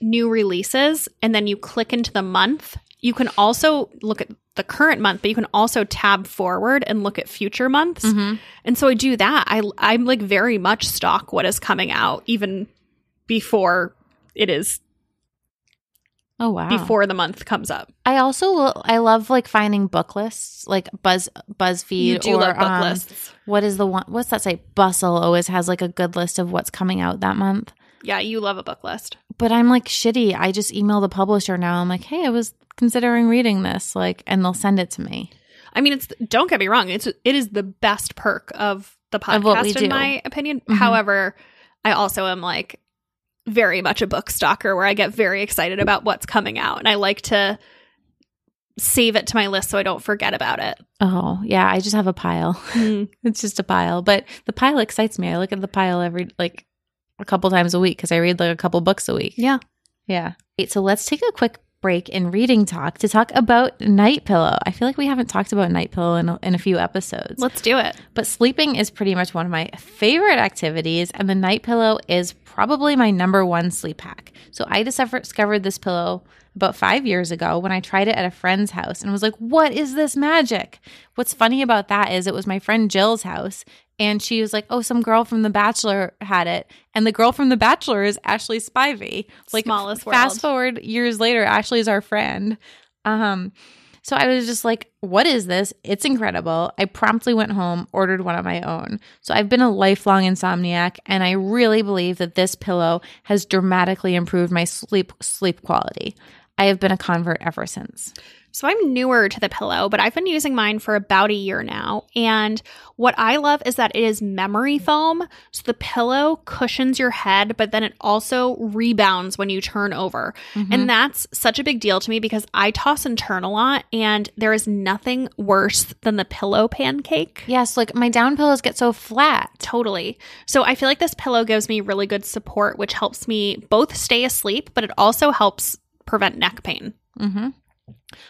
new releases and then you click into the month, you can also look at the current month, but you can also tab forward and look at future months. Mhm. And so I do that. I I'm like very much stock what is coming out even before it is Oh wow. before the month comes up. I also lo- I love like finding book lists, like Buzz BuzzFeed You do or love book um, lists. what is the one? What's that say? Bustle always has like a good list of what's coming out that month. Yeah, you love a book list. But I'm like shitty. I just email the publisher now. I'm like, hey, I was considering reading this, like, and they'll send it to me. I mean, it's don't get me wrong. It's it is the best perk of the Of podcast, do. in my opinion. Mhm. However, I also am like very much a book stalker where I get very excited about what's coming out, and I like to save it to my list so I don't forget about it. Oh yeah, I just have a pile. Mm-hmm. it's just a pile, but the pile excites me. I look at the pile every like a couple times a week because I read like a couple books a week. Yeah. Yeah. Wait, so let's take a quick break in reading talk to talk about night pillow. I feel like we haven't talked about night pillow in a, in a few episodes. Let's do it. But sleeping is pretty much one of my favorite activities, and the night pillow is probably my number one sleep hack. So I discovered this pillow about five years ago when I tried it at a friend's house and was like, what is this magic? What's funny about that is it was my friend Jill's house. And she was like, "Oh, some girl from The Bachelor had it, and the girl from The Bachelor is Ashley Spivey." Like, Smallest world. fast forward years later, Ashley's our friend. Um, so I was just like, what is this? It's incredible. I promptly went home, ordered one of my own. So I've been a lifelong insomniac and I really believe that this pillow has dramatically improved my sleep sleep quality. I have been a convert ever since. So I'm newer to the pillow, but I've been using mine for about a year now. And what I love is that it is memory foam. So the pillow cushions your head, but then it also rebounds when you turn over. And that's such a big deal to me because I toss and turn a lot, and there is nothing worse than the pillow pancake. Yes, like my down pillows get so flat. Totally. So I feel like this pillow gives me really good support, which helps me both stay asleep, but it also helps prevent neck pain. Mm-hmm.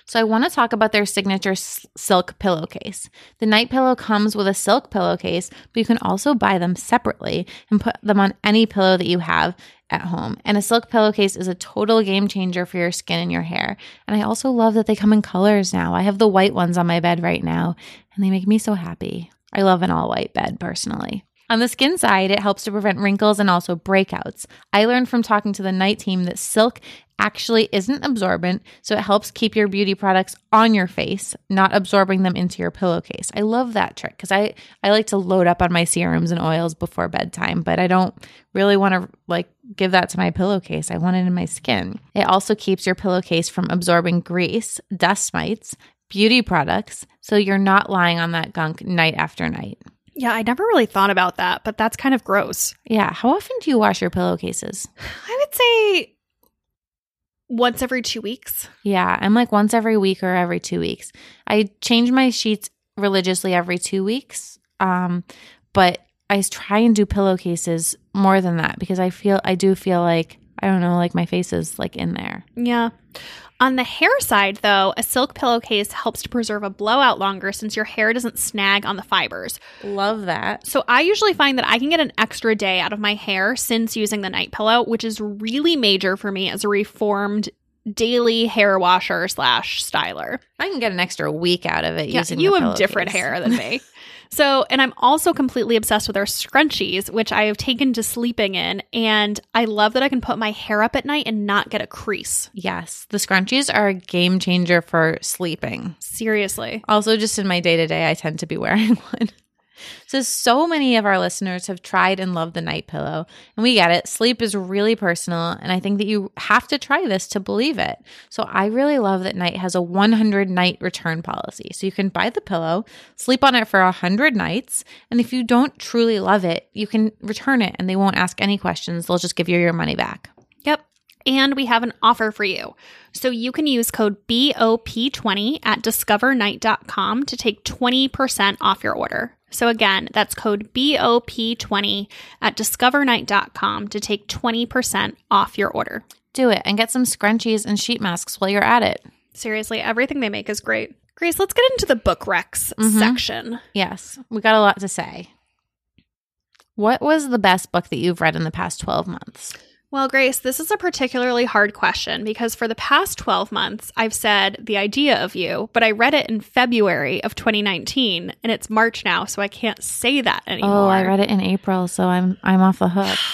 So I want to talk about their signature silk pillowcase. The night pillow comes with a silk pillowcase, but you can also buy them separately and put them on any pillow that you have at home. And a silk pillowcase is a total game changer for your skin and your hair. And I also love that they come in colors now. I have the white ones on my bed right now, and they make me so happy. I love an all white bed personally. On the skin side, it helps to prevent wrinkles and also breakouts. I learned from talking to the night team that silk actually isn't absorbent, so it helps keep your beauty products on your face, not absorbing them into your pillowcase. I love that trick because I, I like to load up on my serums and oils before bedtime, but I don't really want to like give that to my pillowcase. I want it in my skin. It also keeps your pillowcase from absorbing grease, dust mites, beauty products, so you're not lying on that gunk night after night. Yeah, I never really thought about that, but that's kind of gross. Yeah. How often do you wash your pillowcases? I would say once every two weeks. Yeah. I'm like once every week or every two weeks. I change my sheets religiously every two weeks. Um, but I try and do pillowcases more than that because I feel, I do feel like, I don't know, like my face is like in there. Yeah. On the hair side, though, a silk pillowcase helps to preserve a blowout longer since your hair doesn't snag on the fibers. Love that. So I usually find that I can get an extra day out of my hair since using the night pillow, which is really major for me as a reformed daily hair washer slash styler. I can get an extra week out of it Yeah, using you have different hair than me. So, and I'm also completely obsessed with our scrunchies, which I have taken to sleeping in. And I love that I can put my hair up at night and not get a crease. Yes. The scrunchies are a game changer for sleeping. Seriously. Also, just in my day to day, I tend to be wearing one. So, so many of our listeners have tried and loved the night pillow, and we get it. Sleep is really personal, and I think that you have to try this to believe it. So, I really love that Night has a 100 night return policy. So, you can buy the pillow, sleep on it for 100 nights, and if you don't truly love it, you can return it and they won't ask any questions. They'll just give you your money back. Yep. And we have an offer for you. So you can use code BOP20 at discovernight.com to take 20% off your order. So again, that's code BOP20 at discovernight.com to take 20% off your order. Do it and get some scrunchies and sheet masks while you're at it. Seriously, everything they make is great. Grace, let's get into the book recs Mhm. section. Yes, we got a lot to say. What was the best book that you've read in the past 12 months? Well, Grace, this is a particularly hard question because for the past 12 months, I've said the idea of you, but I read it in February of 2019 and it's March now, so I can't say that anymore. Oh, I read it in April, so I'm I'm off the hook.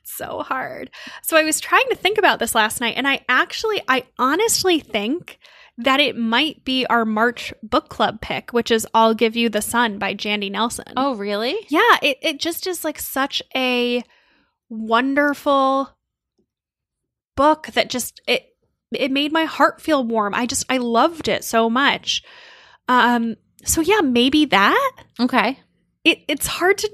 It's so hard. So I was trying to think about this last night, and I actually, I honestly think that it might be our March book club pick, which is I'll Give You the Sun by Jandy Nelson. Oh, really? Yeah, it, it just is like such a wonderful book that just it it made my heart feel warm. I just I loved it so much. Um so yeah, maybe that. Okay. It it's hard to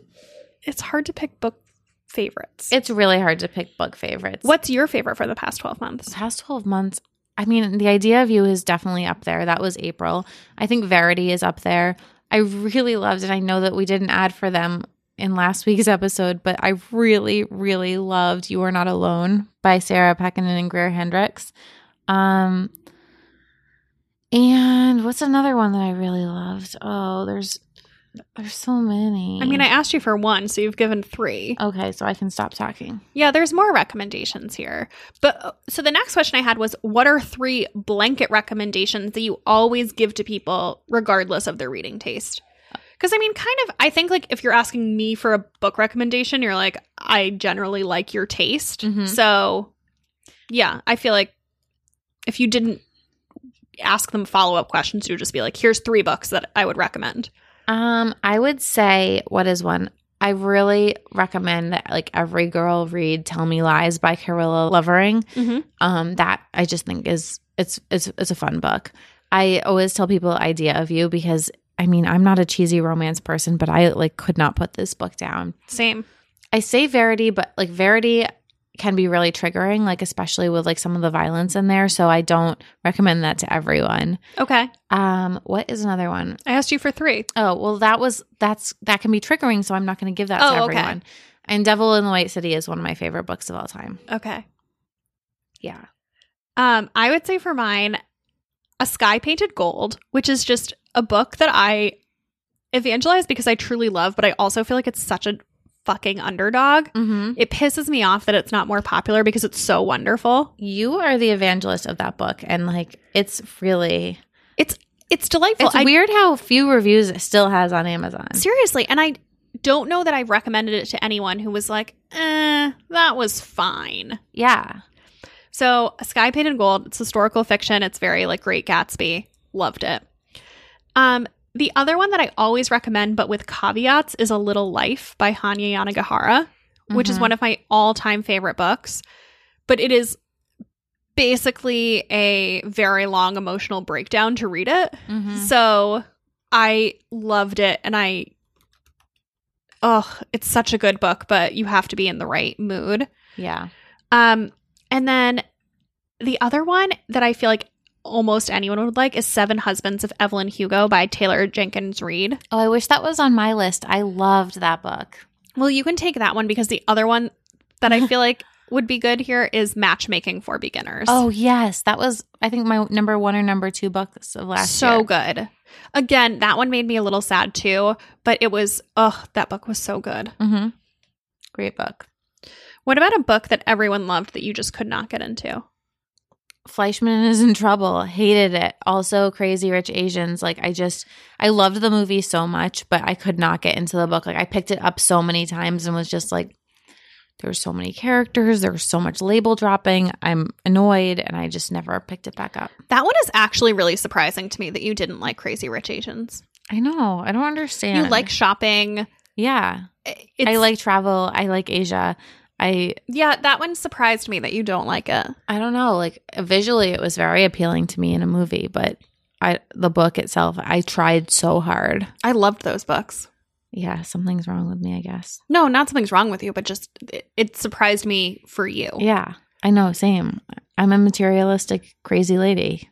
it's hard to pick book favorites. It's really hard to pick book favorites. What's your favorite for the past 12 months? past 12 months i mean the idea of you is definitely up there that was april i think verity is up there i really loved it i know that we didn't add for them in last week's episode but i really really loved you are not alone by sarah pekkanen and greer hendricks um and what's another one that i really loved oh there's there's so many I mean, I asked you for one, so you've given 3. okay so i can stop talking Yeah, there's more recommendations here. But uh, so the next question I had was what are three blanket recommendations that you always give to people regardless of their reading taste? Because I mean, kind of, I think like if you're asking me for a book recommendation, you're like, I generally like your taste. Mhm. So yeah, I feel like if you didn't ask them follow up questions, you would just be like, here's three books that I would recommend. Um, I would say what is one? I really recommend that like every girl read "Tell Me Lies" by Carola Lovering. Mm-hmm. Um, that I just think is it's it's it's a fun book. I always tell people "Idea of You" because I mean I'm not a cheesy romance person, but I like could not put this book down. Same. I say Verity, but like Verity can be really triggering, like especially with like some of the violence in there. So I don't recommend that to everyone. Okay. Um, what is another one? I asked you for three. Oh, well, that was that's that can be triggering, so I'm not going to give that Oh, to okay. everyone. And Devil in the White City is one of my favorite books of all time. Okay. Yeah. Um, I would say for mine, A Sky Painted Gold, which is just a book that I evangelize because I truly love, but I also feel like it's such a fucking underdog. Mm-hmm. It pisses me off that it's not more popular because it's so wonderful. You are the evangelist of that book, and like it's really It's it's delightful. it's I, weird how few reviews it still has on Amazon. seriously, and I don't know that I've recommended it to anyone who was like, "Eh, that was fine." Yeah. So, Sky Painted Gold, it's historical fiction. It's very like Great Gatsby. Loved it. Um, the other one that I always recommend, but with caveats, is A Little Life by Hanya Yanagihara, which is Mhm. one of my all-time favorite books. But it is basically a very long emotional breakdown to read it. Mhm. So I loved it and I Oh, it's such a good book, but you have to be in the right mood. Yeah. Um, and then the other one that I feel like almost anyone would like is Seven Husbands of Evelyn Hugo by Taylor Jenkins Reid. Oh, I wish that was on my list. I loved that book. Well, you can take that one because the other one that I feel like would be good here is Matchmaking for Beginners. Oh yes, that was I think my number one or number two books of last so year. So good. Again, that one made me a little sad too, but it was oh, that book was so good. Mm-hmm. Great book. What about a book that everyone loved that you just could not get into? Fleishman is in trouble. Hated it. Also, Crazy Rich Asians. Like I just, I loved the movie so much, but I could not get into the book. Like I picked it up so many times and was just like, there's so many characters. There's so much label dropping. I'm annoyed, and I just never picked it back up. That one is actually really surprising to me that you didn't like Crazy Rich Asians. I know. I don't understand. You like shopping. Yeah. It's, I like travel. I like Asia. I Yeah, that one surprised me that you don't like it. I don't know. Like visually, it was very appealing to me in a movie, but I the book itself, I tried so hard. I loved those books. Yeah, something's wrong with me, I guess. No, not something's wrong with you, but just it, it surprised me for you. Yeah, I know. Same. I'm a materialistic, crazy lady,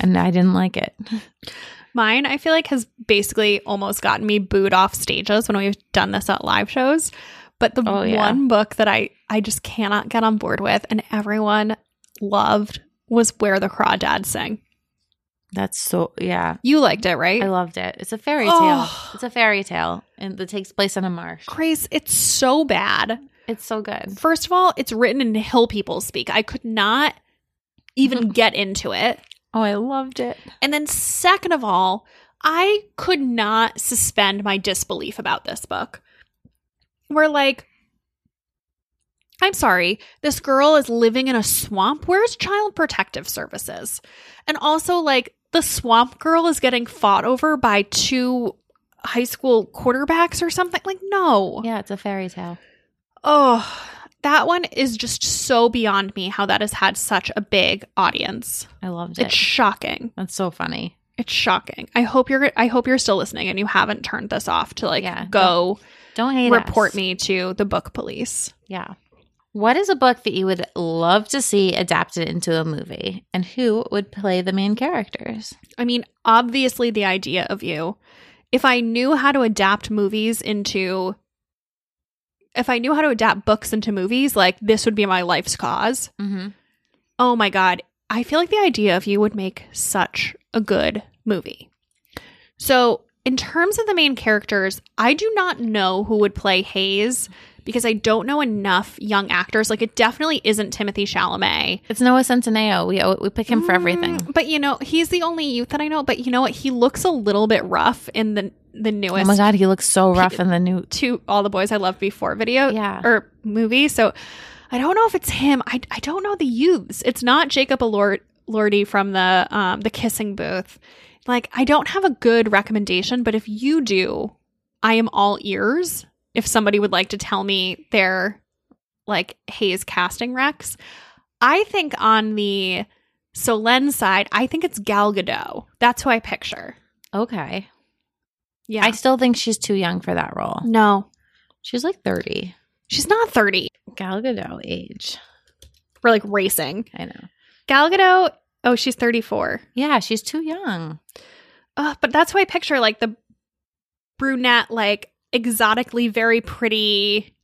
and I didn't like it. Mine, I feel like, has basically almost gotten me booed off stages when we've done this at live shows. But the Oh, yeah. one book that I I just cannot get on board with, and everyone loved, was Where the Crawdads Sing. That's so. Yeah, You liked it, right? I loved it. It's a fairy Oh. tale. It's a fairy tale, and it takes place in a marsh. Grace, it's so bad. It's so good. First of all, it's written in hill people speak. I could not even get into it. Oh, I loved it. And then, second of all, I could not suspend my disbelief about this book. Where, like, I'm sorry, this girl is living in a swamp. Where's Child Protective Services? And also, like, the swamp girl is getting fought over by two high school quarterbacks or something. Like, no. Yeah, it's a fairy tale. Oh, that one is just so beyond me how that has had such a big audience. I loved it. It's shocking. That's so funny. It's shocking. I hope you're I hope you're still listening and you haven't turned this off to like Yeah, go Don't hate report us. me to the book police. Yeah. What is a book that you would love to see adapted into a movie, and who would play the main characters? I mean, obviously the idea of you. If I knew how to adapt movies into if I knew how to adapt books into movies, like this would be my life's cause. Mm-hmm. Oh my god. I feel like the idea of you would make such a good movie. So, in terms of the main characters, I do not know who would play Hayes because I don't know enough young actors. Like, it definitely isn't Timothée Chalamet. It's Noah Centineo. We we pick him for everything. Mm, But you know, he's the only youth that I know. But you know what? He looks a little bit rough in the the Oh my god, he looks so rough in the new. to all the boys I loved before video Yeah. or movie. So I don't know if it's him. I, I don't know the youths. It's not Jacob Elord- Lordy from the um the kissing booth. Like I don't have a good recommendation, but if you do, I am all ears. If somebody would like to tell me their like Hayes casting recs, I think on the Solène side, I think it's Gal Gadot. That's who I picture. Okay, Yeah. I still think she's too young for that role. no, She's like thirty. she's not 30. Gal Gadot age. We're like racing. I know. Gal Gadot, oh, she's 34. Yeah, she's too young. Uh, but that's why I picture like the brunette, like exotically very pretty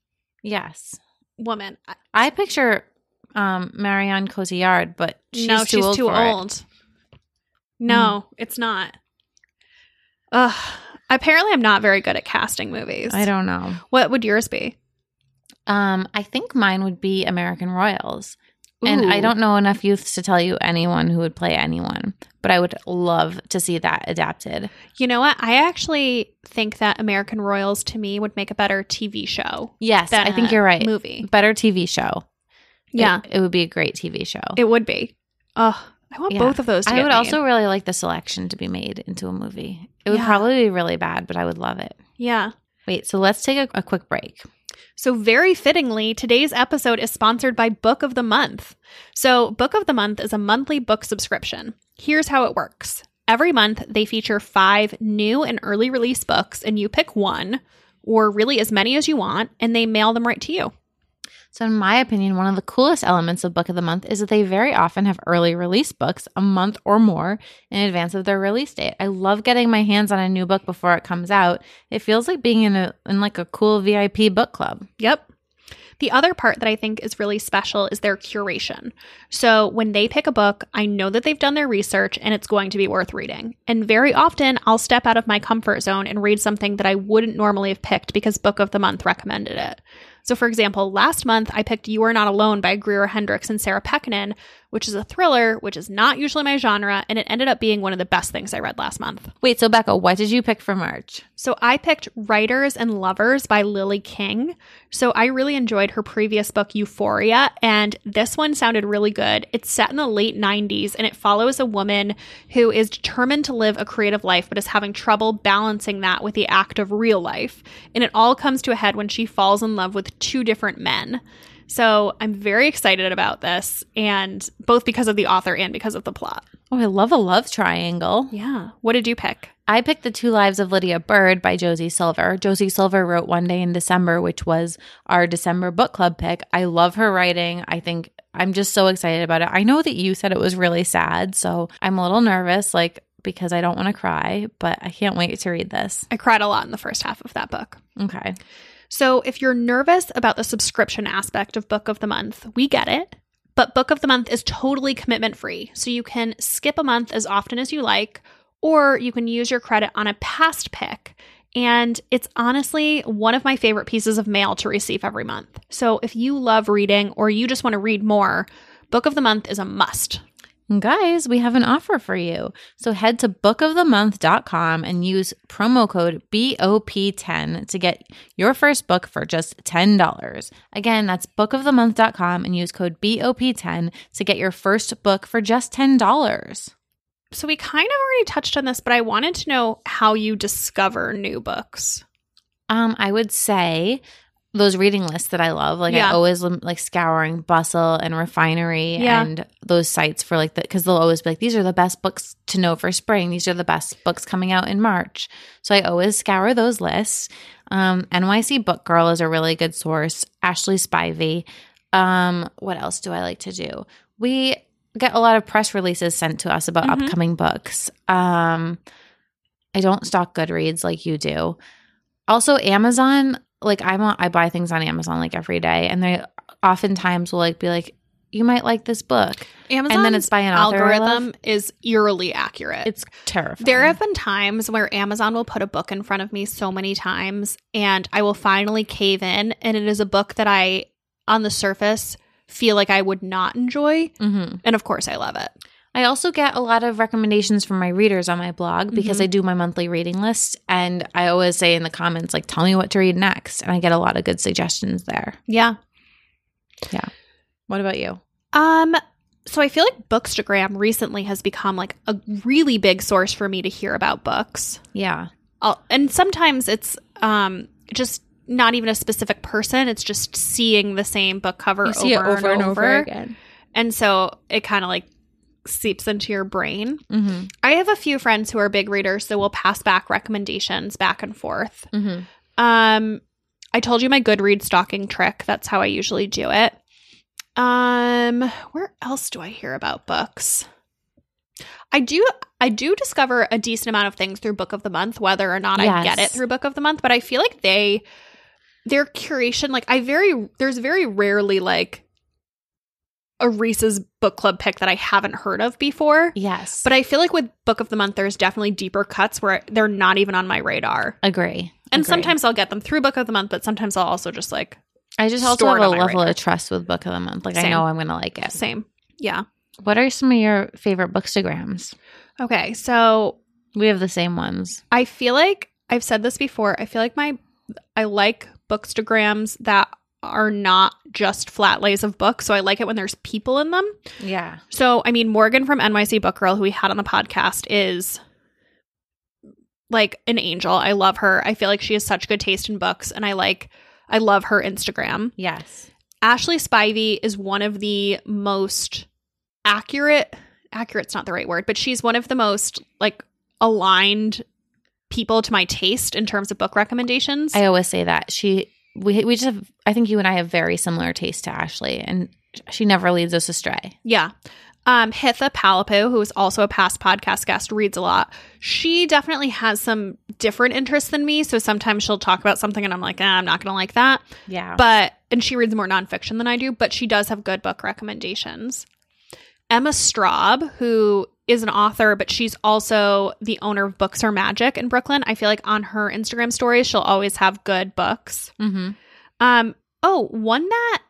Yes, woman. I- I picture um Marion Cotillard, but she's no, too she's old too for it. old. No, it's not. Ugh. Apparently, I'm not very good at casting movies. I don't know. What would yours be? Um, I think mine would be American Royals. And I don't know enough youths to tell you anyone who would play anyone, but I would love to see that adapted. You know what? I actually think that American Royals to me would make a better TV show. Yes, I think you're right. Movie. Better TV show. It- Yeah, It, would be a great TV show. it would be. Oh, I want Yeah. both of those. To I would made. also really like the selection to be made into a movie. It would Yeah. probably be really bad, but I would love it. yeah. Wait, so let's take a, a quick break. So, very fittingly, today's episode is sponsored by Book of the Month. So, Book of the Month is a monthly book subscription. Here's how it works every month, they feature five new and early release books, and you pick one, or really as many as you want, and they mail them right to you. So, in my opinion, one of the coolest elements of Book of the Month is that they very often have early release books a month or more in advance of their release date. I love getting my hands on a new book before it comes out. It feels like being in a in like a cool VIP book club. Yep. The other part that I think is really special is their curation. So when they pick a book, I know that they've done their research and it's going to be worth reading. And very often I'll step out of my comfort zone and read something that I wouldn't normally have picked because Book of the Month recommended it. So, for example, last month I picked You Are Not Alone by Greer Hendricks and Sarah Pekkanen, which is a thriller, which is not usually my genre, and it ended up being one of the best things I read last month. Wait, so Becca, what did you pick for March? So I picked Writers and Lovers by Lily King. So I really enjoyed her previous book, Euphoria, and this one sounded really good. It's set in the late 90s and it follows a woman who is determined to live a creative life but is having trouble balancing that with the act of real life. And it all comes to a head when she falls in love with two different men. So I'm very excited about this, and both because of the author and because of the plot. Oh, I love a love triangle. Yeah. What did you pick? I picked The Two Lives of Lydia Bird by Josie Silver. Josie Silver wrote One Day in December, which was our December book club pick. I love her writing. I think I'm just so excited about it. I know that you said it was really sad, so I'm a little nervous, like because I don't want to cry, but I can't wait to read this. I cried a lot in the first half of that book. Okay. So, if you're nervous about the subscription aspect of Book of the Month, we get it. But Book of the Month is totally commitment free. So, you can skip a month as often as you like, or you can use your credit on a past pick. And it's honestly one of my favorite pieces of mail to receive every month. So, if you love reading or you just want to read more, Book of the Month is a must. Guys, we have an offer for you. So head to bookofthemonth.com and use promo code BOP10 to get your first book for just $10. Again, that's bookofthemonth.com and use code BOP10 to get your first book for just $10. So we kind of already touched on this, but I wanted to know how you discover new books. Um, I would say those reading lists that I love. Like Yeah. I always like scouring Bustle and Refinery Yeah. and those sites for like the because they'll always be like these are the best books to know for spring. These are the best books coming out in March. So I always scour those lists. Um, NYC Book Girl is a really good source. Ashley Spivey. Um, what else do I like to do? We get a lot of press releases sent to us about Mhm. upcoming books. Um, I don't stock Goodreads like you do. Also, Amazon, like I'm on, I buy things on Amazon like every day, and they oftentimes will like be like, "You might like this book," Amazon's and then it's by an author I love. algorithm is eerily accurate. It's terrifying. There have been times where Amazon will put a book in front of me so many times and I will finally cave in and it is a book that I on the surface feel like I would not enjoy Mhm. and of course I love it. I also get a lot of recommendations from my readers on my blog because Mhm. I do my monthly reading list, and I always say in the comments like, "Tell me what to read next," and I get a lot of good suggestions there. Yeah. Yeah. What about you? Um so I feel like Bookstagram recently has become like a really big source for me to hear about books. Yeah, I'll, and sometimes it's um just not even a specific person, it's just seeing the same book cover over, over, and over, and, over again. And so it kind of like seeps into your brain. hmm I have a few friends who are big readers, so we'll pass back recommendations back and forth. hmm Um, I told you my Goodreads stalking trick. That's how I usually do it. Um, where else do I hear about books? I do I do discover a decent amount of things through Book of the Month, whether or not I get it through Book of the Month, but I feel like they their curation, like I very there's very rarely like a Reese's book club pick that I haven't heard of before. Yes, But I feel like with Book of the Month, there's definitely deeper cuts where they're not even on my radar. agree. And Agree. sometimes I'll get them through Book of the Month, but sometimes I'll also just like I just also have a level radar. of trust with Book of the Month. Like I know I'm gonna like it. same. Yeah. What are some of your favorite bookstagrams? Okay. So We have the same ones. I feel like I've said this before. I feel like my I like bookstagrams that are not just flat lays of books. So I like it when there's people in them. Yeah. So I mean Morgan from NYC Book Girl, who we had on the podcast, is like an angel. I love her. I feel like she has such good taste in books, and I like I love her Instagram. Yes. Ashley Spivey is one of the most accurate accurate's not the right word, but she's one of the most like aligned people to my taste in terms of book recommendations. I always say that. She we we just have I think you and I have very similar taste to Ashley and she never leads us astray. yeah. Um, Hitha Palepu, who is also a past podcast guest, reads a lot. She definitely has some different interests than me. So sometimes she'll talk about something and I'm like, ah, I'm not going to like that. Yeah. but and she reads more nonfiction than I do, but she does have good book recommendations. Emma Straub, who is an author, but she's also the owner of Books Are Magic in Brooklyn. I feel like on her Instagram stories, she'll always have good books. mm-hmm. Um, oh, one that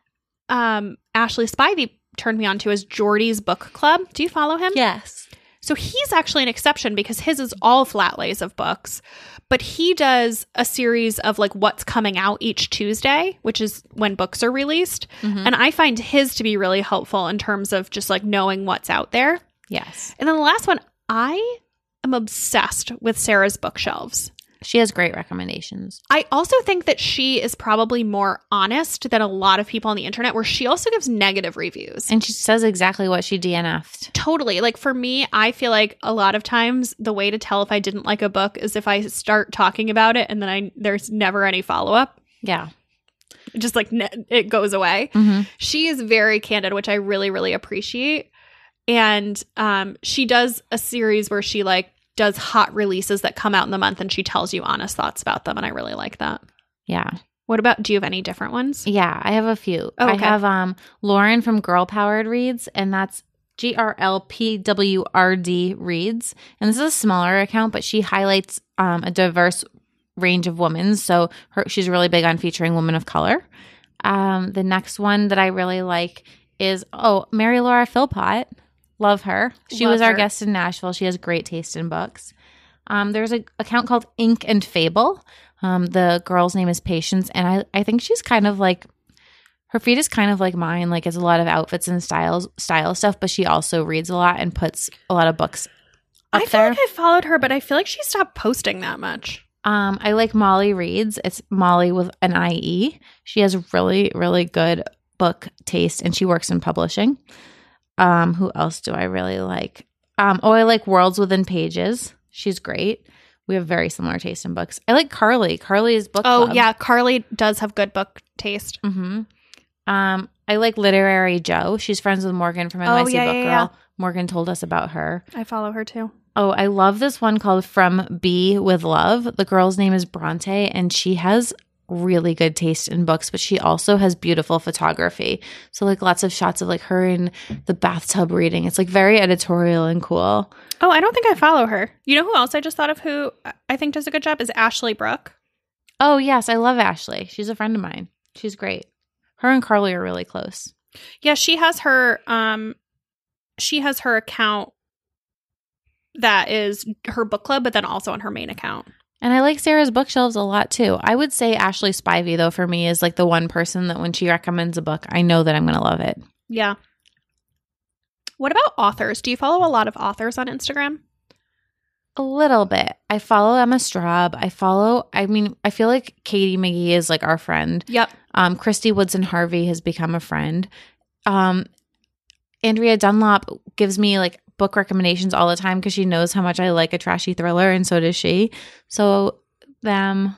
um Ashley Spivey turned me on to is Jordy's Book Club. Do you follow him? Yes. So he's actually an exception because his is all flat lays of books, but he does a series of like what's coming out each Tuesday, which is when books are released. Mhm. And I find his to be really helpful in terms of just like knowing what's out there. Yes. And then the last one, I am obsessed with Sarah's bookshelves. She has great recommendations. I also think that she is probably more honest than a lot of people on the internet, where she also gives negative reviews. And she says exactly what she DNF'd. Totally. Like for me, I feel like a lot of times the way to tell if I didn't like a book is if I start talking about it and then I there's never any follow up. Yeah. Just like ne- it goes away. Mm-hmm. She is very candid, which I really really appreciate. And um she does a series where she like does hot releases that come out in the month and she tells you honest thoughts about them and I really like that. Yeah. What about do you have any different ones? Yeah. I have a few. Oh, I have um Lauren from Girl Powered Reads, and that's G R L P W R D Reads. And this is a smaller account, but she highlights um a diverse range of women. So her she's really big on featuring women of color. Um, the next one that I really like is oh Mary Laura Philpott. Love her. She Love was our her. guest in Nashville. She has great taste in books. Um, there's an account called Ink and Fable. Um, the girl's name is Patience, and I I think she's kind of like her feed is kind of like mine. Like it's a lot of outfits and styles style stuff, but she also reads a lot and puts a lot of books up I feel there. like I followed her, but I feel like she stopped posting that much. Um, I like Molly Reads. It's Molly with an IE. She has really, really good book taste and she works in publishing. Um, who else do I really like? Um, oh, I like Worlds Within Pages. She's great. We have very similar taste in books. I like Carly. Carly's book. Oh club. yeah, Carly does have good book taste. Mm-hmm. Um, I like Literary Joe. She's friends with Morgan from NYC Oh, yeah, Book yeah, Girl. yeah. Morgan told us about her. I follow her too. Oh, I love this one called From B with Love. The girl's name is Bronte, and she has really good taste in books, but she also has beautiful photography. So, like, lots of shots of like her in the bathtub reading. It's like very editorial and cool. Oh, I don't think I follow her. You know who else I just thought of who I think does a good job is Ashley Brooke. Oh, yes, I love Ashley. She's a friend of mine. She's great. Her and Carly are really close. Yeah, she has her um she has her account that is her book club, but then also on her main account. And I like Sarah's bookshelves a lot too. I would say Ashley Spivey, though, for me, is like the one person that when she recommends a book, I know that I'm going to love it. Yeah. What about authors? Do you follow a lot of authors on Instagram? A little bit. I follow Emma Straub. I follow, I mean, I feel like Katie McGee is like our friend. Yep. Um, Kristy Woodson Harvey has become a friend. Um, Andrea Dunlop gives me like book recommendations all the time because she knows how much I like a trashy thriller, and so does she. So, them.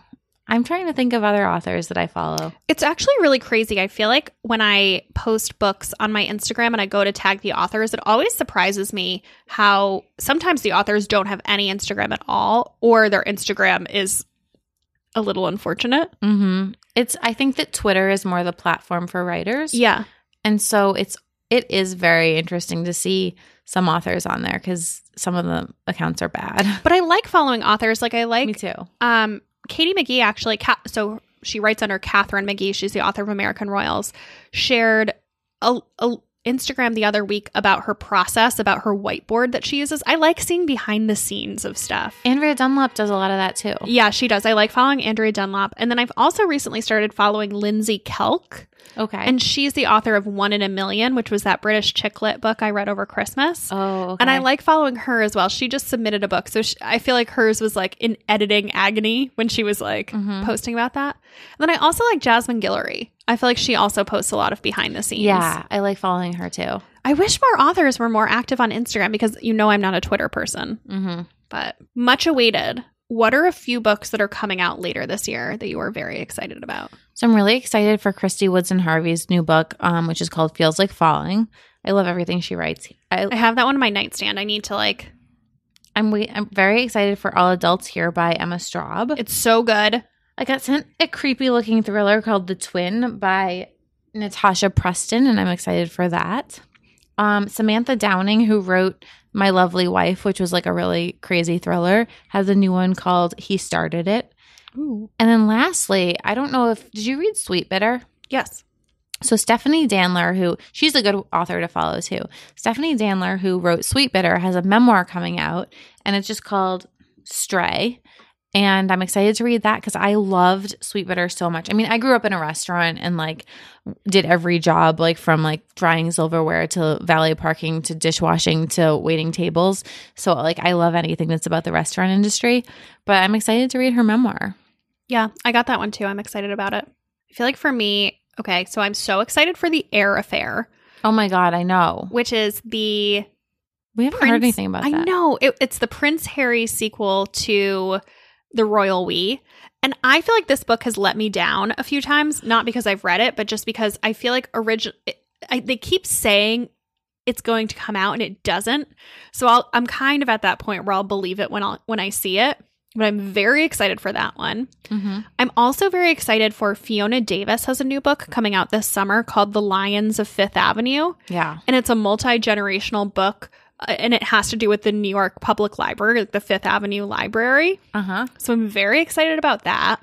I'm trying to think of other authors that I follow. It's actually really crazy. I feel like when I post books on my Instagram and I go to tag the authors, it always surprises me how sometimes the authors don't have any Instagram at all, or their Instagram is a little unfortunate. hmm It's. I think that Twitter is more the platform for writers. Yeah. and so it's it is very interesting to see some authors on there because some of the accounts are bad. But I like following authors. Like I like Me too. um Katie McGee actually Ca- so she writes under Katharine McGee. She's the author of American Royals. Shared a, a Instagram the other week about her process, about her whiteboard that she uses. I like seeing behind the scenes of stuff. Andrea Dunlop does a lot of that too. Yeah, she does. I like following Andrea Dunlop. And then I've also recently started following Lindsey Kelk. Okay. And she's the author of One in a Million, which was that British chick lit book I read over Christmas. oh, okay. And I like following her as well. She just submitted a book. So sh I feel like hers was like in editing agony when she was like Mhm. posting about that. And then I also like Jasmine Guillory. I feel like she also posts a lot of behind the scenes. Yeah, I like following her too. I wish more authors were more active on Instagram because you know I'm not a Twitter person, hmm but much awaited. What are a few books that are coming out later this year that you are very excited about? So I'm really excited for Kristy Woodson Harvey's new book, um, which is called "Feels Like Falling." I love everything she writes. I, I have that one on my nightstand. I need to like, I'm wait, I'm very excited for All Adults Here by Emma Straub. it's so good. I got sent a creepy looking thriller called The Twin by Natasha Preston, and I'm excited for that. Um, Samantha Downing, who wrote My Lovely Wife, which was like a really crazy thriller, has a new one called He Started It. Ooh. And then lastly, I don't know if did you read Sweetbitter? Yes. So Stephanie Danler, who she's a good author to follow too. Stephanie Danler, who wrote Sweetbitter, has a memoir coming out, and it's just called Stray. And I'm excited to read that because I loved Sweetbitter so much. I mean, I grew up in a restaurant and like did every job, like from like drying silverware to valet parking to dishwashing to waiting tables. So like I love anything that's about the restaurant industry. But I'm excited to read her memoir. Yeah, I got that one too. I'm excited about it. I feel like for me, okay, so I'm so excited for the Heir Affair, Oh my god, I know. which is the We haven't Prince- heard anything about that. I that. know it, it's the Prince Harry sequel to the Royal We, and I feel like this book has let me down a few times. Not because I've read it, but just because I feel like original. They keep saying it's going to come out and it doesn't. So I'll, I'm kind of at that point where I'll believe it when I when I see it. But I'm very excited for that one. Mm-hmm. I'm also very excited for Fiona Davis has a new book coming out this summer called The Lions of Fifth Avenue Yeah. and it's a multi-generational book uh, and it has to do with the New York Public Library, like the Fifth Avenue Library. Uh huh. So I'm very excited about that.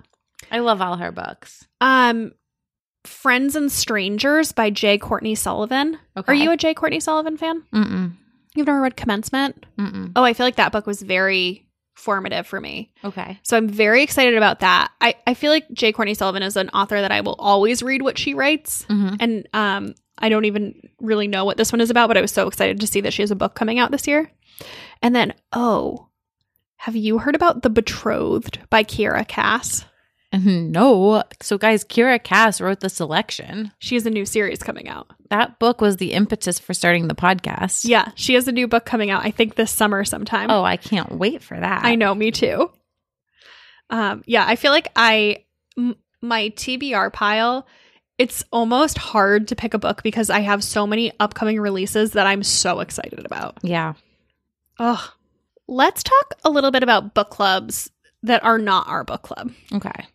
I love all her books. Um Friends and Strangers by J. Courtney Sullivan. Okay. Are you a J. Courtney Sullivan fan? Mm-mm. You've never read Commencement? Mm-mm. Oh, I feel like that book was very formative for me. Okay. So I'm very excited about that. I, I feel like J. Courtney Sullivan is an author that I will always read what she writes. Mm-hmm. And um, I don't even really know what this one is about, but I was so excited to see that she has a book coming out this year. And then, oh, have you heard about The Betrothed by Kiera Cass? No. So, guys, Kiera Cass wrote the selection. She has a new series coming out. That book was the impetus for starting the podcast. Yeah, she has a new book coming out, I think this summer sometime. Oh, I can't wait for that. I know, me too. Um, yeah, I feel like I m- my TBR pile. It's almost hard to pick a book because I have so many upcoming releases that I'm so excited about. Yeah. Ugh. Let's talk a little bit about book clubs that are not our book club. Okay.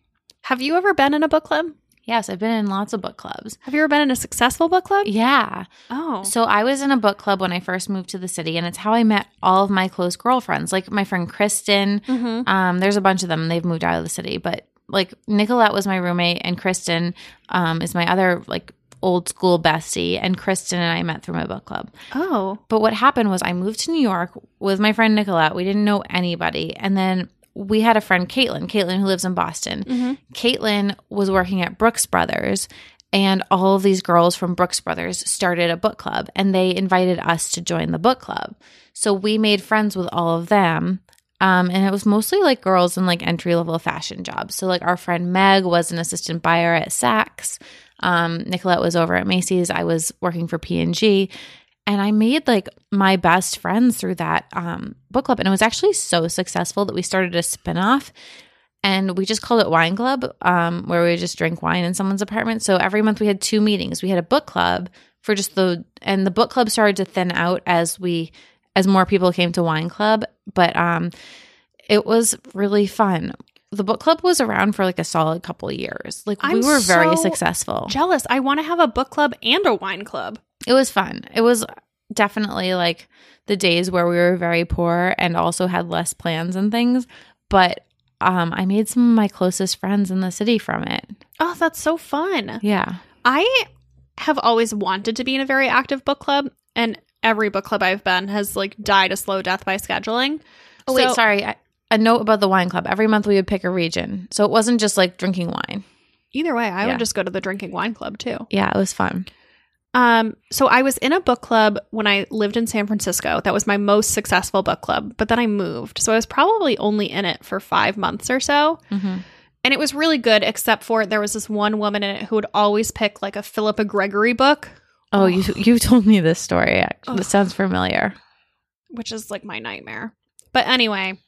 Have you ever been in a book club? Yes, I've been in lots of book clubs. Have you ever been in a successful book club? Yeah. Oh. So I was in a book club when I first moved to the city, and it's how I met all of my close girlfriends, like my friend Kristen. Mhm. Um, there's a bunch of them. They've moved out of the city, but like Nicolette was my roommate, and Kristen um, is my other like old school bestie. And Kristen and I met through my book club. Oh. But what happened was I moved to New York with my friend Nicolette. We didn't know anybody, and then we had a friend Caitlin, Caitlin who lives in Boston. Mhm. Caitlin was working at Brooks Brothers, and all of these girls from Brooks Brothers started a book club, and they invited us to join the book club. So we made friends with all of them. Um, and it was mostly like girls in like entry level fashion jobs. So like our friend Meg was an assistant buyer at Saks. Um, Nicolette was over at Macy's. I was working for P and G, and I made like my best friends through that um, book club. And it was actually so successful that we started a spinoff and we just called it Wine Club, um, where we just drink wine in someone's apartment. So every month we had two meetings. We had a book club for just the, and the book club started to thin out as we, as more people came to Wine Club. But um, it was really fun. The book club was around for like a solid couple of years. Like we I'm were very successful. Jealous. I want to have a book club and a wine club. It was fun. It was definitely like the days where we were very poor and also had less plans and things. But um, I made some of my closest friends in the city from it. Oh, that's so fun. Yeah. I have always wanted to be in a very active book club, and every book club I've been has like died a slow death by scheduling. Oh, wait, So- sorry. I, a note about the wine club. Every month we would pick a region. So it wasn't just like drinking wine. Either way, I Yeah. would just go to the drinking wine club too. Yeah, it was fun. Um, so I was in a book club when I lived in San Francisco. That was my most successful book club, but then I moved. So I was probably only in it for five months or so. hmm And it was really good, except for there was this one woman in it who would always pick like a Philippa Gregory book, Oh, you you told me this story. Actually. This sounds familiar. which is like my nightmare. But anyway,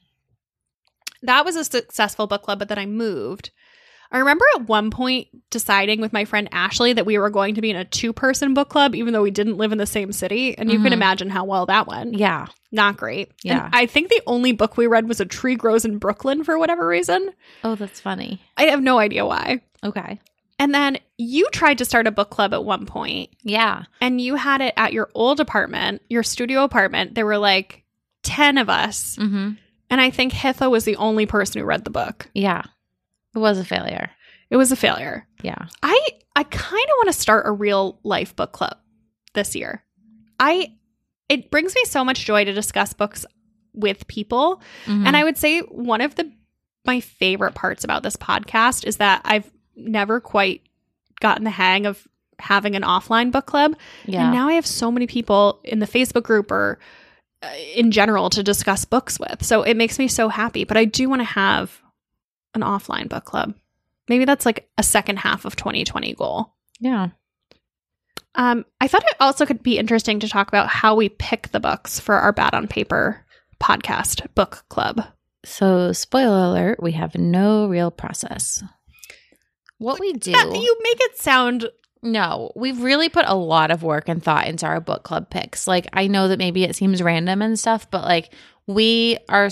that was a successful book club, but then I moved. I remember at one point deciding with my friend Ashley that we were going to be in a two person book club, even though we didn't live in the same city. And you can Mhm. imagine how well that went. Yeah. Not great. Yeah. And I think the only book we read was A Tree Grows in Brooklyn for whatever reason. Oh, that's funny. I have no idea why. Okay. And then you tried to start a book club at one point, Yeah. and you had it at your old apartment, your studio apartment. There were like 10 of us. hmm And I think Hitha was the only person who read the book. Yeah. It was a failure. It was a failure. Yeah. I I kind of want to start a real life book club this year. I it brings me so much joy to discuss books with people, Mhm. and I would say one of the my favorite parts about this podcast is that I've never quite gotten the hang of having an offline book club, yeah. and now I have so many people in the Facebook group or uh, in general to discuss books with. So it makes me so happy. But I do want to have an offline book club. Maybe that's like a second half of 2020 goal. yeah. Um, I thought it also could be interesting to talk about how we pick the books for our Bad on Paper podcast book club. So, spoiler alert, we have no real process. What we do, That- you make it sound no, we've really put a lot of work and thought into our book club picks. Like, I know that maybe it seems random and stuff, but like, we are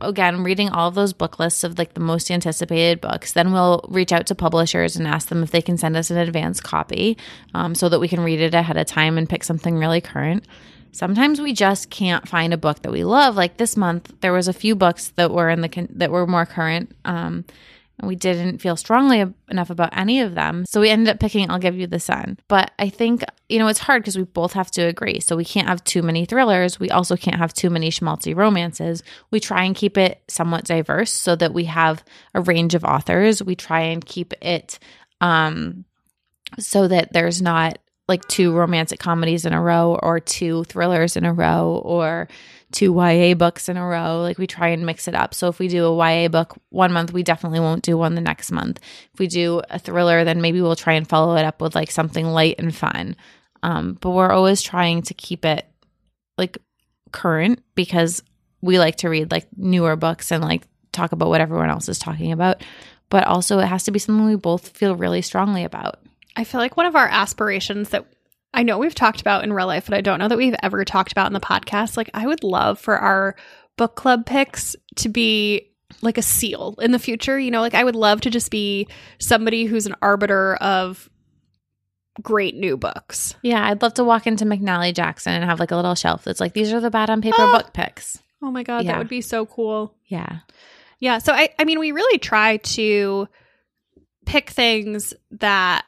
again reading all of those book lists of like the most anticipated books. Then we'll reach out to publishers and ask them if they can send us an advance copy um, so that we can read it ahead of time and pick something really current. Sometimes we just can't find a book that we love. Like this month, there was a few books that were in the con- that were more current, um, we didn't feel strongly enough about any of them. So we ended up picking I'll Give You the Sun. But I think, you know, it's hard because we both have to agree. So we can't have too many thrillers. We also can't have too many schmaltzy romances. We try and keep it somewhat diverse so that we have a range of authors. We try and keep it um, so that there's not like two romantic comedies in a row or two thrillers in a row or two YA books in a row. Like we try and mix it up. So if we do a YA book one month, we definitely won't do one the next month. If we do a thriller, then maybe we'll try and follow it up with like something light and fun. Um, but we're always trying to keep it like current because we like to read like newer books and like talk about what everyone else is talking about. But also, it has to be something we both feel really strongly about. I feel like one of our aspirations that I know we've talked about in real life, but I don't know that we've ever talked about in the podcast. Like, I would love for our book club picks to be like a seal in the future. You know, like I would love to just be somebody who's an arbiter of great new books. Yeah, I'd love to walk into McNally Jackson and have like a little shelf that's like, these are the bad on paper Ah. book picks. Oh my God, Yeah. that would be so cool. Yeah. Yeah. So I, I mean, we really try to pick things that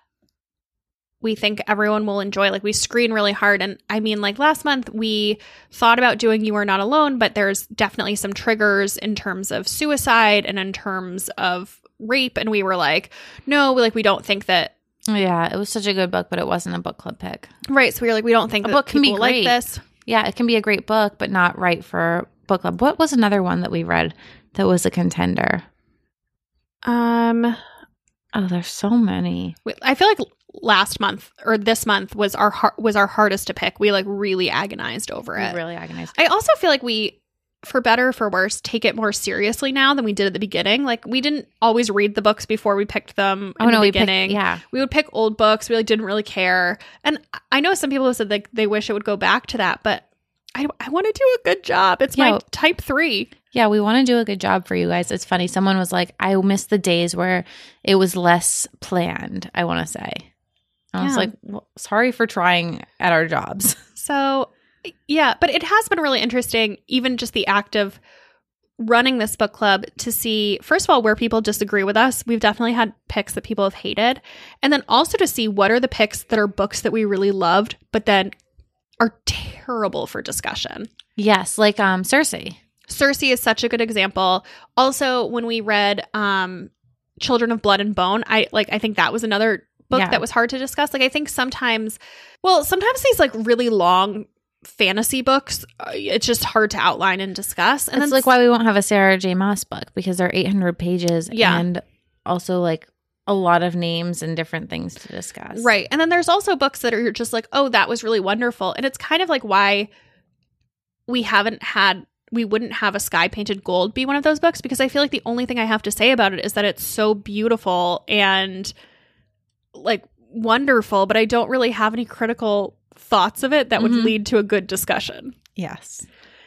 we think everyone will enjoy. Like we screen really hard. And I mean, like last month we thought about doing You Are Not Alone, but there's definitely some triggers in terms of suicide and in terms of rape. And we were like, no, like we don't think that Yeah, it was such a good book, but it wasn't a book club pick. right. So we were like, we don't think A book can be like this. Yeah, it can be a great book, but not right for book club. What was another one that we read that was a contender? Um Oh, there's so many. I feel like last month or this month was our har- was our hardest to pick. We like really agonized over We it. really agonized. I also feel like we, for better or for worse, take it more seriously now than we did at the beginning. Like we didn't always read the books before we picked them. Oh in no, the we picked, beginning. yeah. We would pick old books. We like didn't really care. And I know some people have said like they wish it would go back to that, but I I want to do a good job. It's Yeah. my type three. Yeah, we want to do a good job for you guys. It's funny. Someone was like, I miss the days where it was less planned, I want to say. I was like, well, sorry for trying at our jobs. So yeah, but it has been really interesting, even just the act of running this book club to see first of all where people disagree with us we've definitely had picks that people have hated and then also to see what are the picks that are books that we really loved but then are terrible for discussion yes, like um Circe. Circe is such a good example. Also, when we read um Children of Blood and Bone, I like I think that was another book Yeah. that was hard to discuss. Like I think sometimes well, sometimes these like really long fantasy books, uh, it's just hard to outline and discuss. And it's like why we won't have a Sarah J. Maas book because they're 800 pages Yeah. and also like a lot of names and different things to discuss. Right. And then there's also books that are just like, oh, that was really wonderful. And it's kind of like why we haven't had we wouldn't have a sky painted gold be one of those books because I feel like the only thing I have to say about it is that it's so beautiful and like wonderful, but I don't really have any critical thoughts of it that would Mhm. lead to a good discussion. Yes.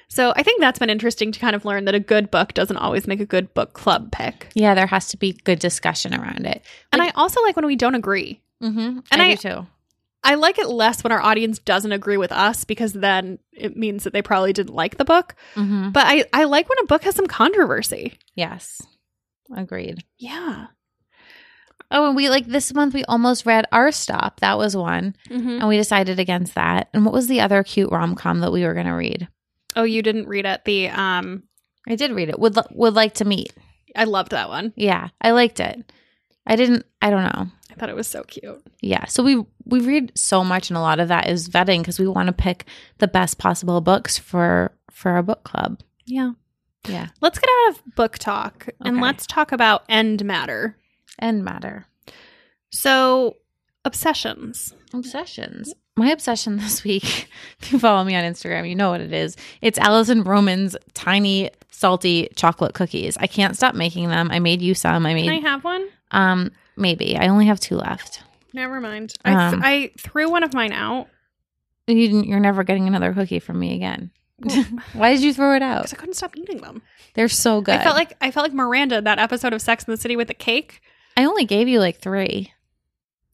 So I think that's been interesting to kind of learn that a good book doesn't always make a good book club pick. Yeah, there has to be good discussion around it. and I also like when we don't agree. Mm-hmm. And I, I- do too. I like it less when our audience doesn't agree with us because then it means that they probably didn't like the book. Mm-hmm. But I, I like when a book has some controversy. Yes. Agreed. Yeah. Oh, and we like this month we almost read Our Stop. That was one. Mm-hmm. And we decided against that. And what was the other cute rom com that we were going to read? Oh, you didn't read it. The um, I did read it. Would Would Like to Meet. I loved that one. Yeah, I liked it. I didn't, I don't know. I thought it was so cute. Yeah. So we we read so much and a lot of that is vetting because we want to pick the best possible books for for our book club. Yeah. Yeah. Let's get out of book talk and Okay. let's talk about end matter. And matter. So, obsessions. Obsessions. My obsession this week, if you follow me on Instagram, you know what it is. It's Alison Roman's tiny salty chocolate cookies. I can't stop making them. I made you some. I made Can I have one? um maybe. I only have two left. Never mind. I, th- Um. I threw one of mine out You didn't, you're never getting another cookie from me again. Why did you throw it out? Because I couldn't stop eating them. They're so good. I felt like I felt like Miranda that episode of Sex in the City with the cake. I only gave you like three.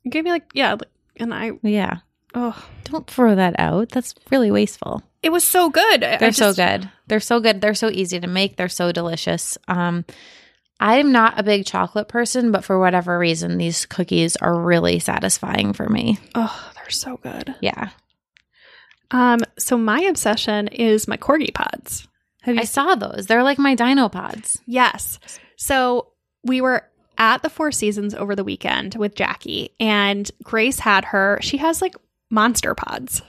You gave me like yeah, like- and I Yeah. oh, Don't throw that out. That's really wasteful. it was so good. They're so just- good. They're so good. They're so easy to make. They're so delicious. Um, I'm not a big chocolate person, but for whatever reason, these cookies are really satisfying for me. Oh, they're so good. Yeah. Um, so my obsession is my corgi pods. Have you I saw those. They're like my dino pods. Yes. So we were at the Four Seasons over the weekend with Jackie, and Grace had her. She has like monster pods.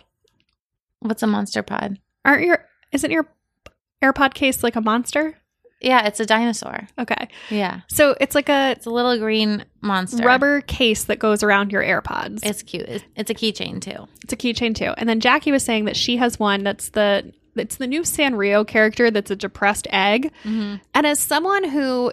What's a monster pod? Aren't your isn't your AirPod case like a monster? Yeah, it's a dinosaur. Okay. Yeah. So it's like a It's a little green monster. rubber case that goes around your AirPods. It's cute. It's, it's a keychain too. It's a keychain too. And then Jackie was saying that she has one that's the it's the new Sanrio character that's a depressed egg. Mm-hmm. And as someone who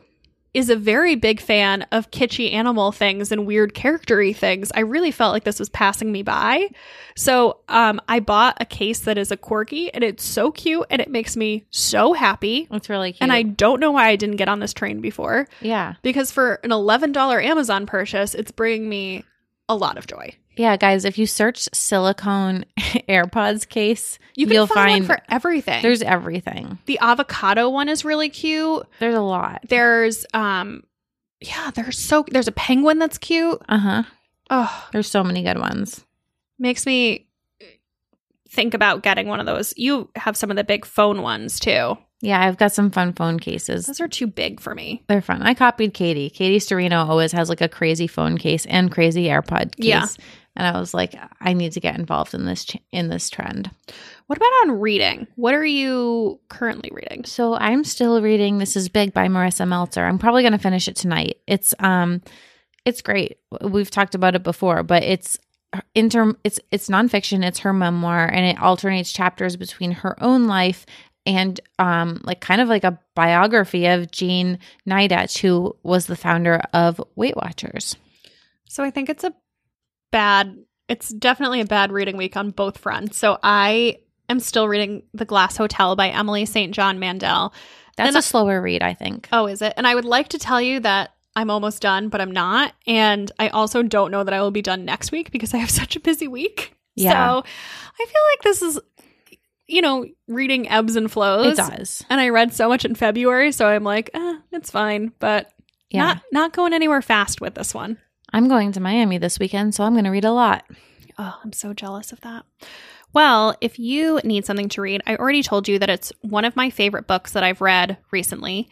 is a very big fan of kitschy animal things and weird charactery things, I really felt like this was passing me by. So um, I bought a case that is a corgi, and it's so cute, and it makes me so happy. It's really cute. And I don't know why I didn't get on this train before, yeah. because for an eleven dollar Amazon purchase, it's bringing me a lot of joy. Yeah, guys, if you search silicone AirPods case, You can you'll find, find for everything. there's everything. the avocado one is really cute. There's a lot. There's um, yeah, there's so there's a penguin that's cute. Uh huh. Oh, There's so many good ones. makes me think about getting one of those. You have some of the big phone ones too. Yeah, I've got some fun phone cases. Those are too big for me. They're fun. I copied Katie. Katie Sturino always has like a crazy phone case and crazy AirPod case. Yeah. And I was like, I need to get involved in this ch- in this trend. What about on reading? What are you currently reading? So I'm still reading This Is Big by Marisa Meltzer. I'm probably going to finish it tonight. It's um it's great. We've talked about it before, but it's inter it's it's nonfiction, it's her memoir and it alternates chapters between her own life and um like kind of like a biography of Jean Nidetch, who was the founder of Weight Watchers. So I think it's a bad. It's definitely a bad reading week on both fronts. So I am still reading The Glass Hotel by Emily St. John Mandel. That's And a slower read, I think. Oh, is it? And I would like to tell you that I'm almost done, but I'm not. And I also don't know that I will be done next week because I have such a busy week. Yeah. So I feel like this is, you know, reading ebbs and flows. It does. And I read so much in February, so I'm like, eh, it's fine, but Yeah. not not going anywhere fast with this one. I'm going to Miami this weekend, so I'm going to read a lot. Oh, I'm so jealous of that. Well, if you need something to read, I already told you that it's one of my favorite books that I've read recently.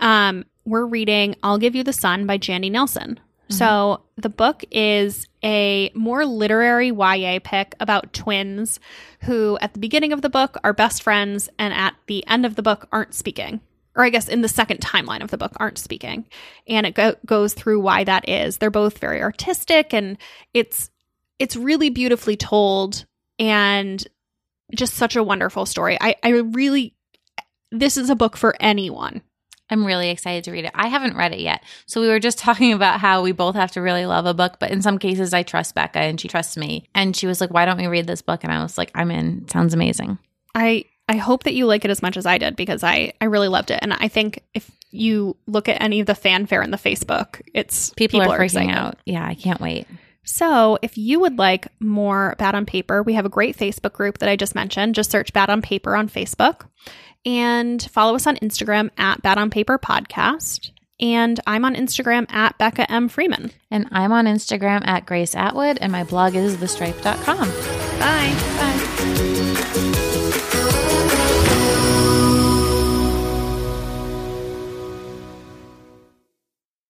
Um, we're reading I'll Give You the Sun by Jandy Nelson. So the book is a more literary YA pick about twins who, at the beginning of the book, are best friends, and at the end of the book, aren't speaking. Or I guess in the second timeline of the book, aren't speaking. And it go- goes through why that is. They're both very artistic, and it's it's really beautifully told and just such a wonderful story. I, I really, this is a book for anyone. I'm really excited to read it. I haven't read it yet. So we were just talking about how we both have to really love a book, but in some cases I trust Becca and she trusts me. And she was like, "Why don't we read this book?" And I was like, "I'm in. It sounds amazing." I I hope that you like it as much as I did because I I really loved it, and I think if you look at any of the fanfare in the Facebook, it's People, are freaking excited. out. Yeah, I can't wait. So, if you would like more Bad on Paper, we have a great Facebook group that I just mentioned. Just search Bad on Paper on Facebook and follow us on Instagram at Bad on Paper Podcast. And I'm on Instagram at Becca M. Freeman. And I'm on Instagram at Grace Atwood and my blog is thestripe.com. Bye. Bye.